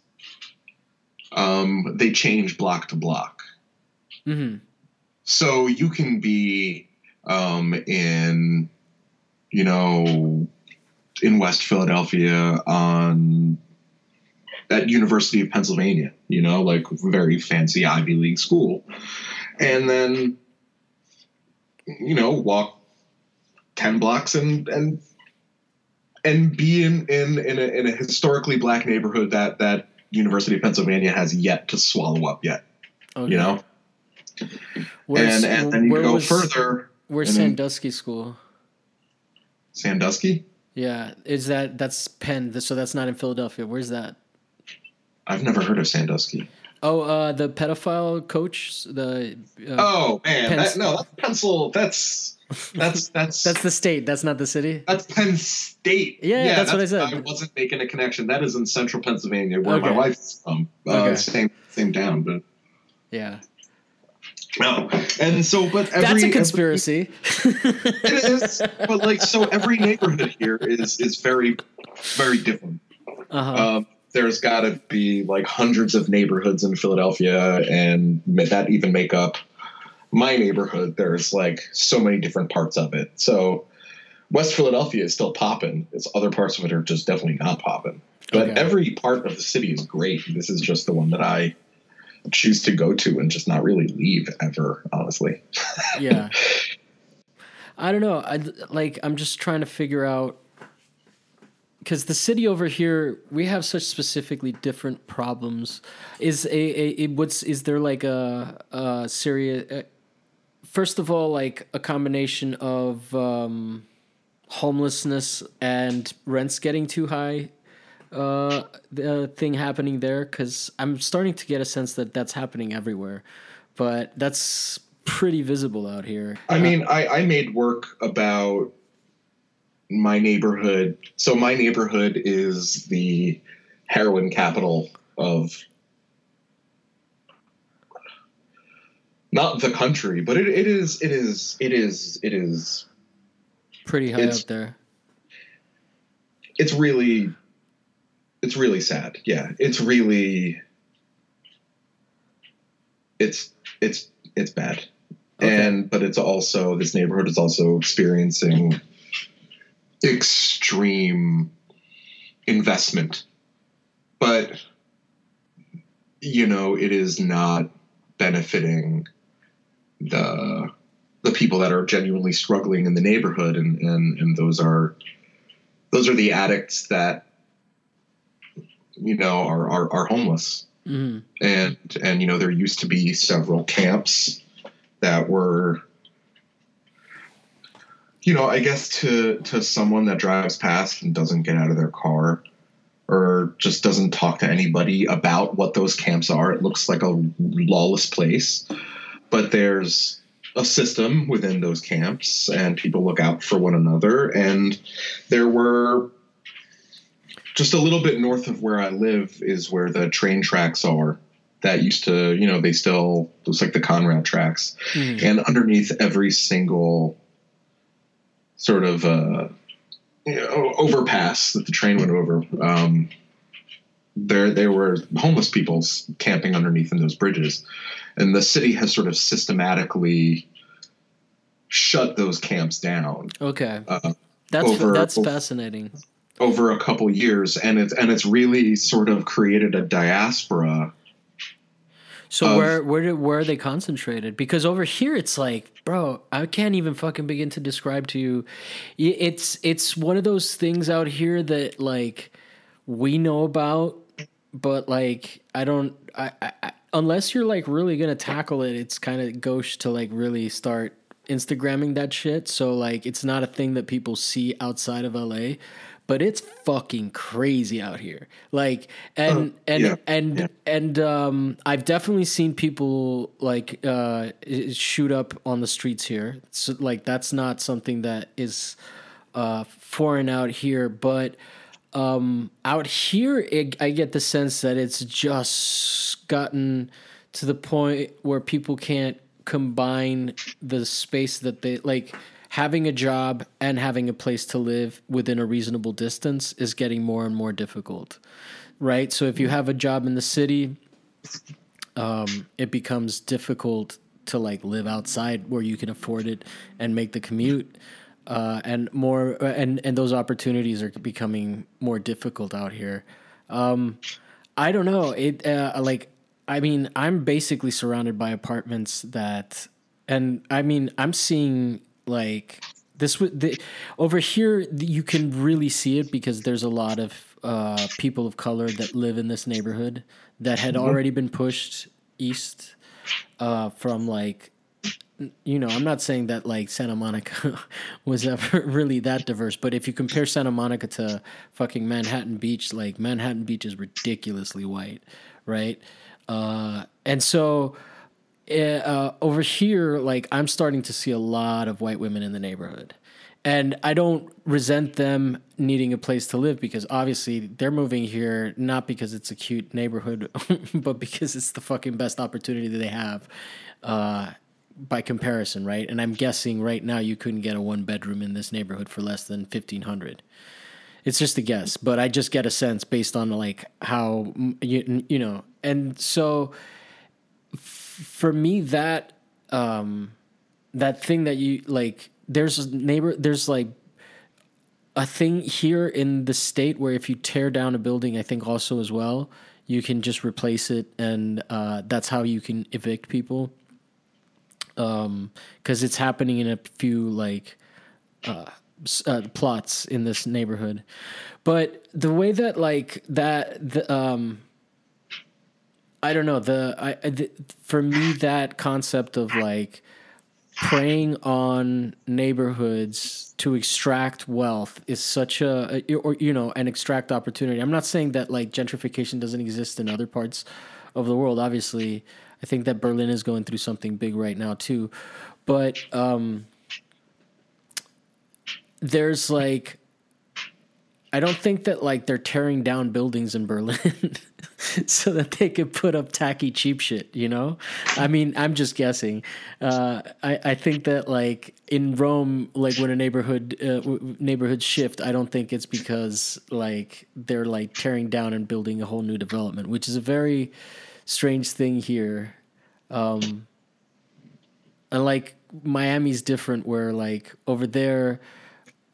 um, they change block to block. Mm-hmm. So you can be um, in, you know, in West Philadelphia on at University of Pennsylvania, you know, like very fancy Ivy League school, and then you know walk ten blocks and and and be in in in a, in a historically black neighborhood that that University of Pennsylvania has yet to swallow up yet, Okay. you know, Where's- and and then you go was- further. Where's and then- Sandusky School? Sandusky. Yeah, is that that's Penn? So that's not in Philadelphia. Where's that? I've never heard of Sandusky. Oh, uh, the pedophile coach. The uh, Oh man, Penn- that, no, that's Pencil. That's that's [LAUGHS] that's that's the state. That's not the city. that's Penn State. Yeah, that's what I said. I wasn't making a connection. That is in Central Pennsylvania, where my Okay. wife's from. Uh, Okay. Same same town, but Yeah, no. And so, but every that's a every- conspiracy. [LAUGHS] it is, but like so, every neighborhood here is is very very different. uh-huh. Um, there's got to be like hundreds of neighborhoods in Philadelphia, and that even make up my neighborhood. There's like so many different parts of it. So West Philadelphia is still popping. It's other parts of it are just definitely not popping. But Okay. every part of the city is great. This is just the one that I choose to go to and just not really leave ever. Honestly, yeah. [LAUGHS] I don't know. I like. I'm just trying to figure out because the city over here we have such specifically different problems. Is a, a, a what's is there like a a serious? Uh, first of all, like a combination of um, homelessness and rents getting too high. Uh, the thing happening there because I'm starting to get a sense that that's happening everywhere, but that's pretty visible out here. I mean, I, I made work about my neighborhood. So my neighborhood is the heroin capital of not the country, but it, it is it is it is it is pretty high up there. it's really it's really sad. Yeah. It's really it's it's it's bad. Okay. And but it's also this neighborhood is also experiencing extreme investment. But you know, it is not benefiting the the people that are genuinely struggling in the neighborhood and and, and those are those are the addicts that you know are are, are homeless hmm and and you know there used to be several camps that were you know, I guess to to someone that drives past and doesn't get out of their car or just doesn't talk to anybody about what those camps are, it looks like a lawless place. But there's a system within those camps and people look out for one another and there were just a little bit north of where I live is where the train tracks are that used to, you know, they still looks like the Conrail tracks. Hmm. And underneath every single sort of uh, you know, overpass that the train went over, um, there there were homeless people camping underneath in those bridges, and the city has sort of systematically shut those camps down Okay, uh, that's over- that's over- fascinating. over a couple years, and it's and it's really sort of created a diaspora. So of- where where do, where are they concentrated? Because over here it's like, bro, I can't even fucking begin to describe to you. It's it's one of those things out here that like we know about, but like I don't. I, I, I unless you're like really gonna tackle it, it's kind of gauche to like really start Instagramming that shit. So like it's not a thing that people see outside of LA. But it's fucking crazy out here. Like and Oh, and yeah, and yeah. and um, I've definitely seen people like uh, shoot up on the streets here. So, like that's not something that is uh, foreign out here, but um, out here, it, I get the sense that it's just gotten to the point where people can't combine the space that they like. Having a job and having a place to live within a reasonable distance is getting more and more difficult right? So if you have a job in the city, um, it becomes difficult to like live outside where you can afford it and make the commute. Uh, and more, and and those opportunities are becoming more difficult out here. Um, I don't know. It uh, like, I mean, I'm basically surrounded by apartments that, and I mean, I'm seeing like this would the, over here. You can really see it because there's a lot of uh, people of color that live in this neighborhood that had already been pushed east uh, from like you know, I'm not saying that like Santa Monica [LAUGHS] was ever [LAUGHS] really that diverse, but if you compare Santa Monica to fucking Manhattan Beach, like Manhattan Beach is ridiculously white, right? Uh, and so uh, over here, like I'm starting to see a lot of white women in the neighborhood. And I don't resent them needing a place to live because obviously they're moving here not because it's a cute neighborhood, [LAUGHS] but because it's the fucking best opportunity that they have uh, by comparison, right? And I'm guessing right now you couldn't get a one bedroom in this neighborhood for less than fifteen hundred. It's just a guess, but I just get a sense based on like how you you know, and so for me that um that thing that you like there's a neighbor there's like a thing here in the state where if you tear down a building i think also as well you can just replace it and uh, that's how you can evict people. Um because it's happening in a few like uh, uh plots in this neighborhood. But the way that like that the um I don't know the I the, for me that concept of like preying on neighborhoods to extract wealth is such a or you know and extract opportunity. I'm not saying that like gentrification doesn't exist in other parts of the world. Obviously, I think that Berlin is going through something big right now too, but um, there's like I don't think that like they're tearing down buildings in Berlin [LAUGHS] [LAUGHS] so that they could put up tacky cheap shit, you know? I mean, I'm just guessing. Uh, I, I think that like in Rome, like when a neighborhood uh, neighborhoods shift, I don't think it's because like they're like tearing down and building a whole new development, which is a very strange thing here. Um, and like Miami's different, where like over there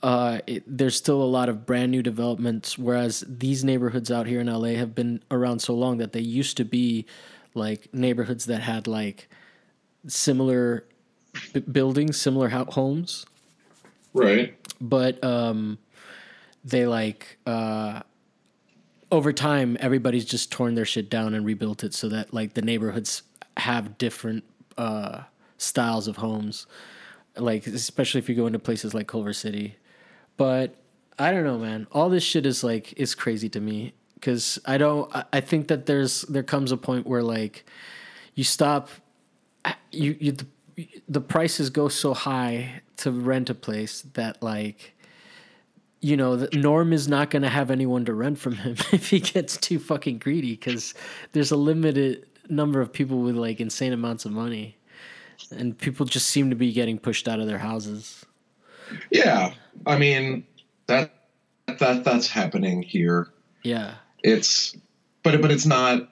uh, it, there's still a lot of brand new developments, whereas these neighborhoods out here in LA have been around so long that they used to be like neighborhoods that had like similar b- buildings, similar ho- homes, Right. but um, they like uh, over time everybody's just torn their shit down and rebuilt it so that like the neighborhoods have different uh, styles of homes, like especially if you go into places like Culver City. But I don't know, man. All this shit is like is crazy to me because I don't. I- think that there's there comes a point where like you stop you you the, the prices go so high to rent a place that like you know norm is not going to have anyone to rent from him [LAUGHS] if he gets too fucking greedy because there's a limited number of people with like insane amounts of money and people just seem to be getting pushed out of their houses Yeah, I mean that that that's happening here. yeah It's but but it's not.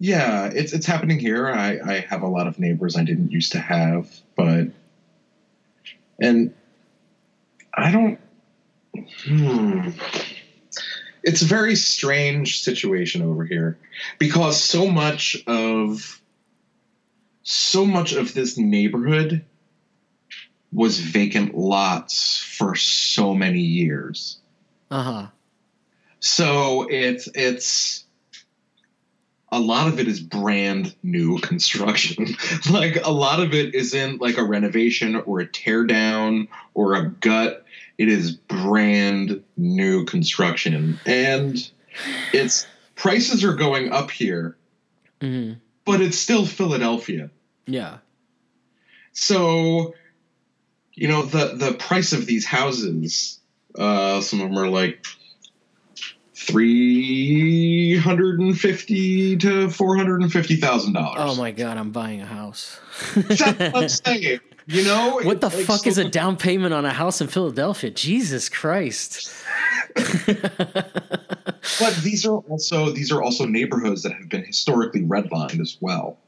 Yeah, it's it's happening here. I I have a lot of neighbors I didn't used to have, but and I don't. Hmm. It's a very strange situation over here because so much of so much of this neighborhood was vacant lots for so many years. uh-huh So it's it's a lot of it is brand new [LAUGHS] construction. [LAUGHS] like a lot of it isn't like a renovation or a tear down or a gut. It is brand new construction. And it's prices are going up here, hmm but it's still Philadelphia. Yeah So, you know, the the price of these houses, uh, some of them are like three hundred and fifty to four hundred and fifty thousand dollars. oh my god i'm buying a house That's what I'm [LAUGHS] saying. You know what the Like, fuck so- is a down payment on a house in philadelphia jesus christ [LAUGHS] But these are also these are also neighborhoods that have been historically redlined as well.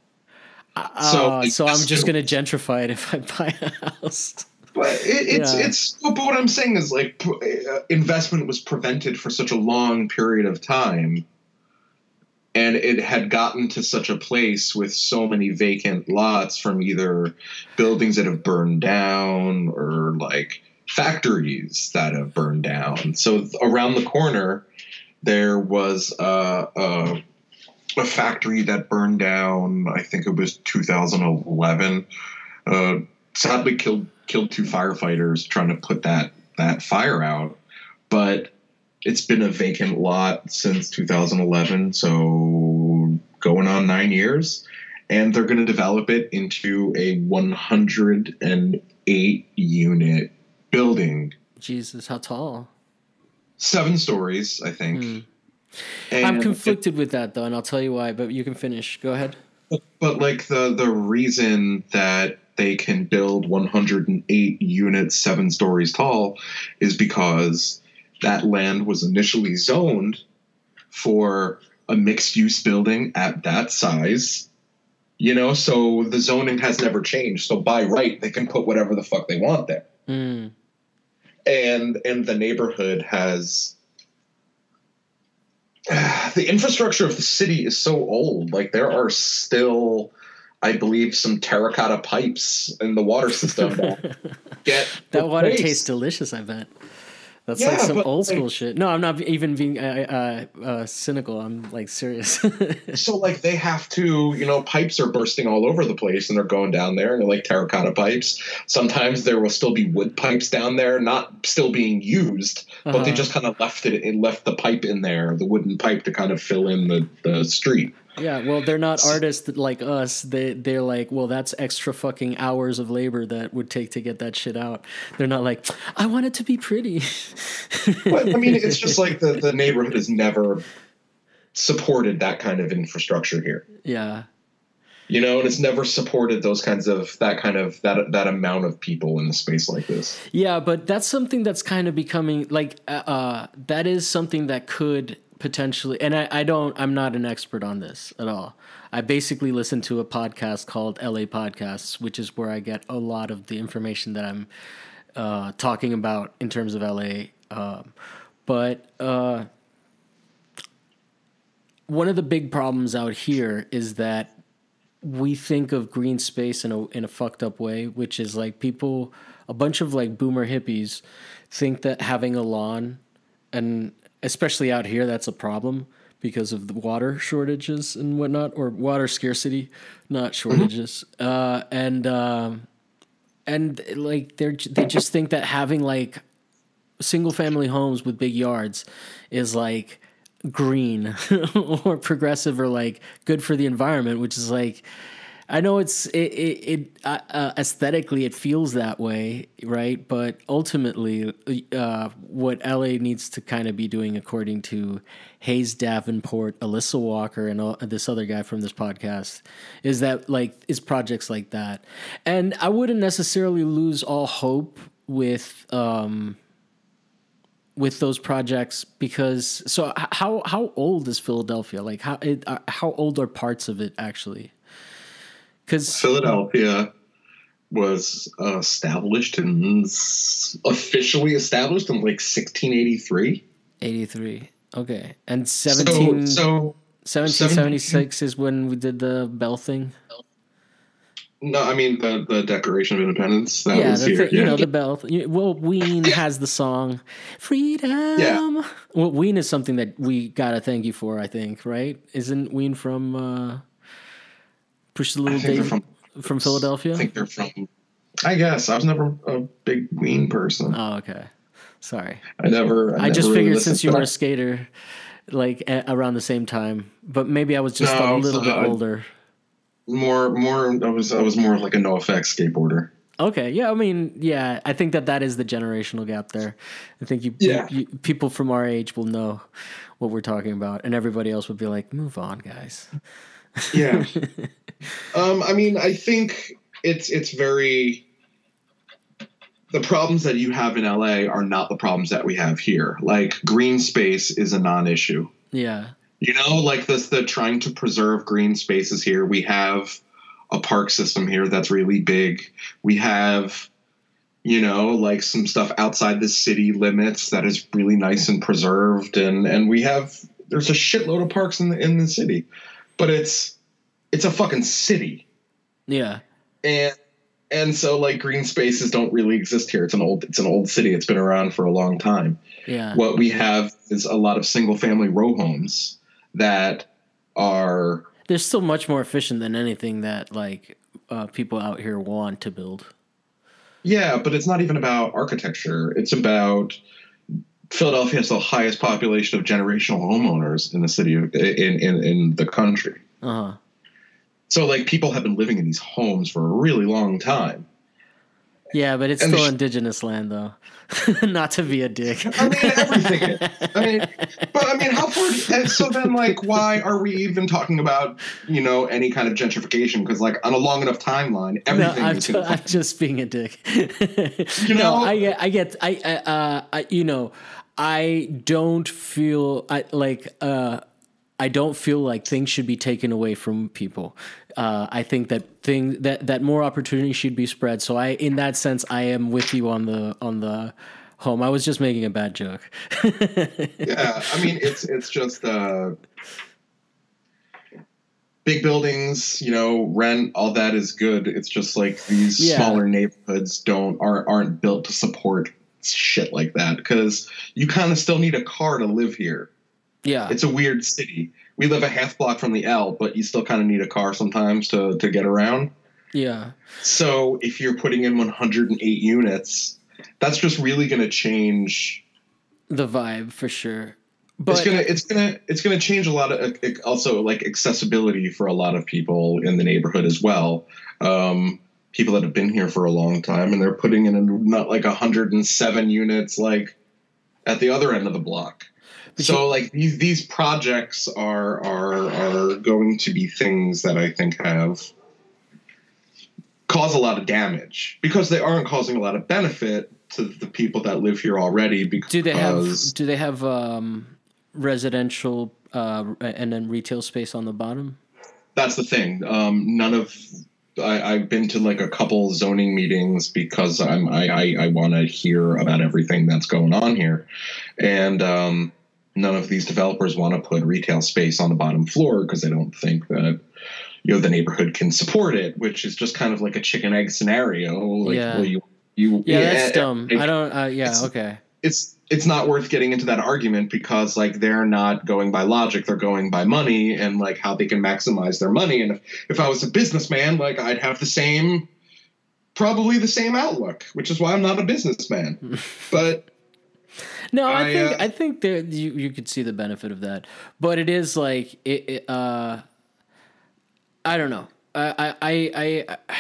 So, So, uh, so I'm just gonna gentrify it if I buy a house. But it, it's Yeah. it's but what I'm saying is like uh, investment was prevented for such a long period of time, and it had gotten to such a place with so many vacant lots from either buildings that have burned down or like factories that have burned down. So around the corner, there was a, a a factory that burned down. I think it was 2011. Uh, sadly, killed killed two firefighters trying to put that that fire out. But it's been a vacant lot since 2011, so going on nine years, and they're going to develop it into a 108 unit building, Jesus, how tall? seven stories, I think. Hmm. And I'm conflicted with that though, and I'll tell you why. But you can finish. Go ahead. But like the the reason that they can build 108 units, seven stories tall, is because that land was initially zoned for a mixed use building at that size. You know, so the zoning has never changed. So by right, they can put whatever the fuck they want there Mm. and and the neighborhood has [SIGHS] the infrastructure of the city is so old like there are still i believe some terracotta pipes in the water system [LAUGHS] that get That water tastes delicious. I bet. That's Yeah, like some old school like- shit. No, I'm not even being uh, uh, uh, cynical. I'm like serious. [LAUGHS] so like they have to you know pipes are bursting all over the place and they're going down there and they're like terracotta pipes sometimes there will still be wood pipes down there not still being used but they Uh-huh. just kind of left it and left the pipe in there the wooden pipe to kind of fill in the, the street yeah, well, they're not [LAUGHS] artists like us. They they're like, well, that's extra fucking hours of labor that would take to get that shit out. They're not like, I want it to be pretty. But I mean, it's just like the, the neighborhood has never supported that kind of infrastructure here. yeah, You know, and it's never supported those kinds of that kind of that that amount of people in a space like this. Yeah, but that's something that's kind of becoming like uh, uh, that is something that could potentially, and I, I don't, I'm not an expert on this at all. I basically listen to a podcast called LA Podcasts, which is where I get a lot of the information that I'm uh, talking about in terms of LA. Um, but uh, one of the big problems out here is that we think of green space in a in a fucked up way, which is like people, a bunch of like boomer hippies, think that having a lawn, and especially out here, that's a problem because of the water shortages and whatnot, or water scarcity, not shortages. Uh, and um, and like they're they just think that having like single family homes with big yards is like green [LAUGHS] or progressive or like good for the environment, which is like I know it's it, it, it uh, uh, aesthetically it feels that way, right? But ultimately, uh, what LA needs to kind of be doing, according to Hayes Davenport, Alissa Walker, and all, this other guy from this podcast, is that like is projects like that. And I wouldn't necessarily lose all hope with. Um, with those projects because so how how old is Philadelphia? Like how it, uh, how old are parts of it actually? Because Philadelphia was established and officially established in like 1683. eighty three, okay, and 17, So, so 1776 is when we did the bell thing. no, I mean the the Declaration of Independence that yeah, was here. thi- you yeah. know the bell. Well, Ween has the song "Freedom." Yeah. Well, Ween is something that we gotta thank you for. I think, right? Isn't Ween from uh, The Little think from, from Philadelphia? I think they're from. I guess I was never a big Ween person. Oh, okay. Sorry. I never. I, I, just never really figured since you were I- a skater, like a- around the same time, but maybe I was just No, a little bit older. more more. I was I was more like a NOFX skateboarder. Okay, yeah, I mean, yeah, I think that that is the generational gap there. I think you, Yeah. you, people from our age will know what we're talking about, and everybody else would be like, "Move on, guys." Yeah. [LAUGHS] um, I mean, I think it's it's very the problems that you have in LA are not the problems that we have here. Like green space is a non-issue. Yeah, You know, like this the trying to preserve green spaces here. We have a park system here that's really big. We have you know, like some stuff outside the city limits that is really nice and preserved and and we have there's a shitload of parks in the in the city. But it's it's a fucking city. yeah, And and so like green spaces don't really exist here. It's an old it's an old city. It's been around for a long time yeah, what we have is a lot of single family row homes that are They're still much more efficient than anything that like uh, people out here want to build. yeah but it's not even about architecture it's about philadelphia has the highest population of generational homeowners in the city of, in, in in the country Uh huh. so like people have been living in these homes for a really long time Yeah, but it's And still sh- indigenous land, though. [LAUGHS] Not to be a dick. I mean, everything. is. I mean, but I mean, how far? And so then, like, why are we even talking about you know any kind of gentrification? Because like on a long enough timeline, No, everything I'm, is ju- gonna I'm just being a dick. [LAUGHS] You no, know? I get, I get, I, I, uh, I, you know, I don't feel I like, uh, I don't feel like things should be taken away from people. Uh, I think that thing that that more opportunity should be spread. So I, in that sense, I am with you on the on the home. I was just making a bad joke. [LAUGHS] yeah i mean it's it's just uh big buildings you know rent all that is good it's just like these Yeah. smaller neighborhoods don't aren't aren't built to support shit like that because you kind of still need a car to live here yeah, it's a weird city. We live a half block from the l but you still kind of need a car sometimes to to get around. Yeah, so if you're putting in 108 units that's just really going to change the vibe for sure. But it's gonna it's gonna it's gonna change a lot of also like accessibility for a lot of people in the neighborhood as well. Um people that have been here for a long time and they're putting in a, not like 107 units like at the other end of the block But so like these these projects are are are going to be things that i think have cause a lot of damage because they aren't causing a lot of benefit to the people that live here already because do they have do they have um, residential uh, and then retail space on the bottom? that's the thing. Um, none of I, I've been to like a couple zoning meetings because I'm I I, I want to hear about everything that's going on here, and um, none of these developers want to put retail space on the bottom floor because they don't think that you know the neighborhood can support it, which is just kind of like a chicken egg scenario. Like, Yeah. well, you you Yeah, that's eh, dumb. I don't. Uh, yeah, it's- okay. it's it's not worth getting into that argument because like they're not going by logic they're going by money and like how they can maximize their money and if, if i was a businessman like i'd have the same probably the same outlook which is why i'm not a businessman [LAUGHS] but No, I, I, think uh, I think there you, you could see the benefit of that, but it is like it. it uh, I don't know. I I I. I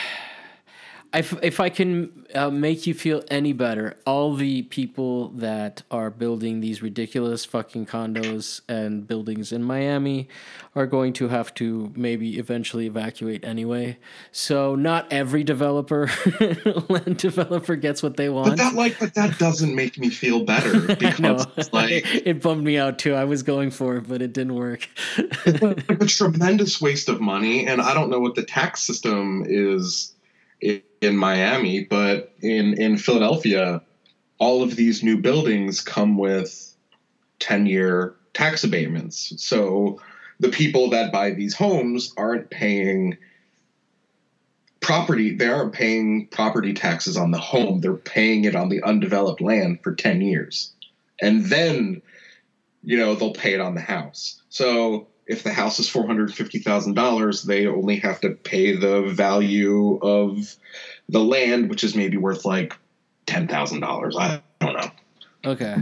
if, if I can uh, make you feel any better, all the people that are building these ridiculous fucking condos and buildings in Miami are going to have to maybe eventually evacuate anyway. So not every developer, [LAUGHS] land developer, gets what they want. but that like but that doesn't make me feel better [LAUGHS] because like [LAUGHS] it bummed me out too. I was going for it, but it didn't work. It's a tremendous waste of money and i don't know what the tax system is in miami but in in philadelphia all of these new buildings come with 10 year tax abatements. So the people that buy these homes aren't paying property they aren't paying property taxes on the home. They're paying it on the undeveloped land for 10 years. And then you know they'll pay it on the house. So if the house is $450000 they only have to pay the value of the land which is maybe worth like $10000 i don't know. Okay.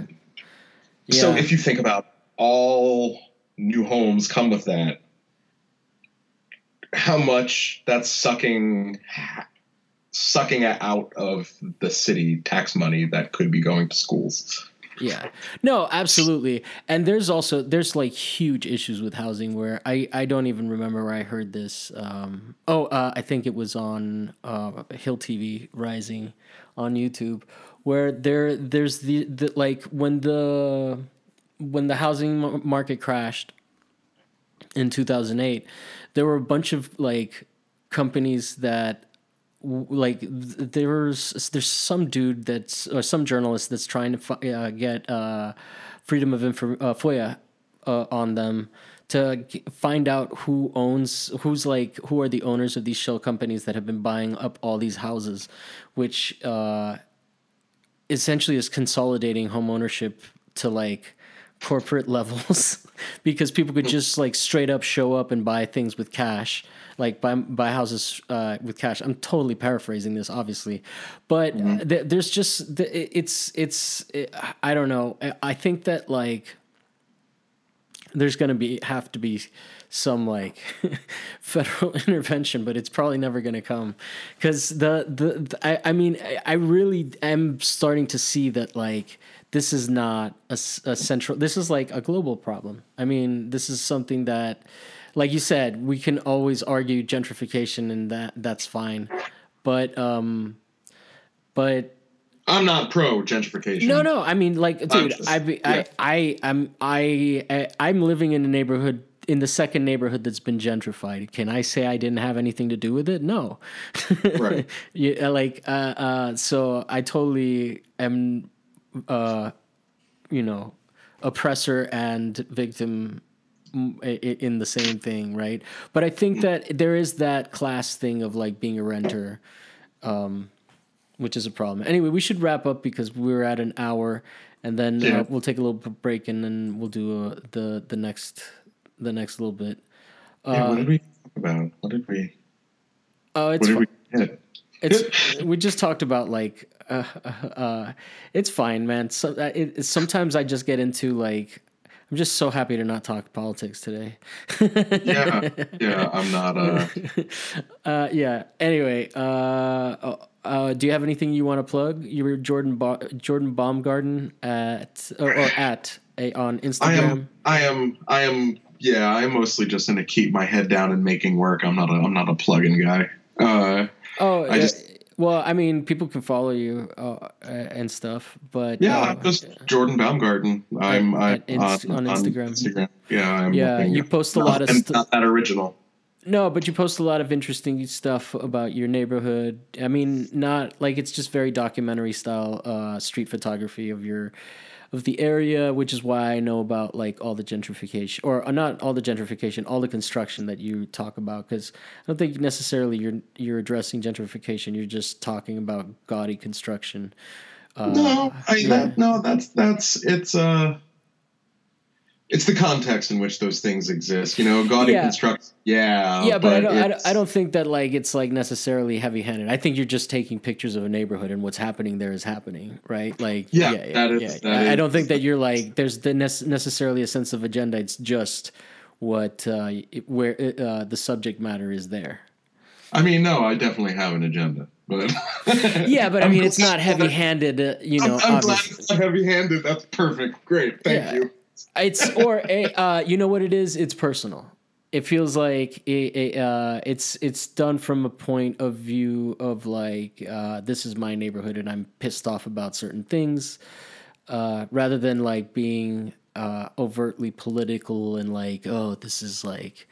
so if you think about all new homes come with that how much that's sucking sucking out of the city tax money that could be going to schools Yeah. No, absolutely. And there's also there's like huge issues with housing where I I don't even remember where I heard this. Um, oh, uh, I think it was on uh, Hill TV Rising on YouTube where there there's the, the like when the when the housing market crashed in 2008 there were a bunch of like companies that like there's there's some dude that's or some journalist that's trying to uh, get uh, freedom of info uh, FOIA uh, on them to find out who owns who's like who are the owners of these shell companies that have been buying up all these houses, which uh, essentially is consolidating home ownership to like corporate [LAUGHS] levels because people could just like straight up show up and buy things with cash like buy buy houses uh, with cash. I'm totally paraphrasing this obviously. But uh, th- there's just th- it's it's it, i don't know. I- think that like there's going to be have to be some like [LAUGHS] federal [LAUGHS] intervention but it's probably never going to come. Because the, the the I, I mean I, I really am starting to see that like this is not a central this is like a global problem. I mean this is something that like you said we can always argue gentrification and that that's fine but um but i'm not pro gentrification no, no. I mean, like, dude, just- I, be, yeah. I, I, I'm, I, I, I'm living in a neighborhood in the second neighborhood that's been gentrified. Can I say I didn't have anything to do with it? No. [LAUGHS] Right. yeah, like, uh, uh, so I totally am, uh, you know, oppressor and victim in the same thing, right? But I think that there is that class thing of like being a renter which is a problem. Anyway, we should wrap up because we're at an hour, and then Yeah. uh, we'll take a little break, and then we'll do uh, the the next the next little bit. Yeah, what did we talk about what did we Oh, what it's did we it's we just talked about like uh, uh, [LAUGHS] uh, it's fine, man. So, uh, it, sometimes I just get into like I'm just so happy to not talk politics today. yeah yeah i'm not uh [LAUGHS] Uh, yeah. Anyway, uh, uh, uh, do you have anything you want to plug? You were Jordan ba- Jordan Baumgarten at or, or at a, on I Instagram. am. I am. I am. Yeah, I'm mostly just gonna keep my head down and making work. I'm not a. I'm not a plug-in guy. Uh, Oh, I yeah, just- well, I mean, people can follow you uh, and stuff, but yeah, uh, I'm just Jordan Baumgarten. I'm. I at Inst- on Instagram. Instagram. Yeah, I'm. Yeah, you post a lot of stu- not that original. no, but you post a lot of interesting stuff about your neighborhood. I mean, not like it's just very documentary style uh, street photography of your of the area, which is why I know about like all the gentrification or uh, not all the gentrification, all the construction that you talk about. Because I don't think necessarily you're you're addressing gentrification. You're just talking about gaudy construction, Uh, no, I, yeah. that, no, that's that's it's uh it's the context in which those things exist. You know, God Yeah. constructs. Yeah, yeah, but, I, don't, I, don't, I don't think that like it's like necessarily heavy-handed. I think you're just taking pictures of a neighborhood and what's happening there is happening, right? Like, Yeah, yeah, yeah, that is- yeah. that I, I don't think that you're like there's the nece- necessarily a sense of agenda. It's just what uh, it- where uh, the subject matter is there. I mean, no, I definitely have an agenda, but [LAUGHS] Yeah, but I I'm mean, it's not heavy-handed. Uh, you know, I'm, I'm glad it's not heavy-handed. That's perfect. Great, thank Yeah. you. It's or a, uh, you know what it is? It's personal. It feels like a, a, uh, it's it's done from a point of view of like uh, this is my neighborhood and i'm pissed off about certain things uh, rather than like being uh, overtly political and like oh this is like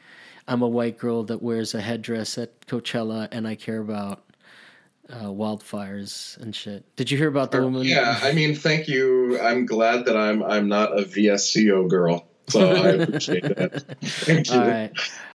i'm a white girl that wears a headdress at coachella and i care about uh, wildfires and shit did you hear about the woman Yeah, I mean, thank you. I'm glad that I'm I'm not a VSCO girl, so I appreciate that. [LAUGHS] Thank you. All right.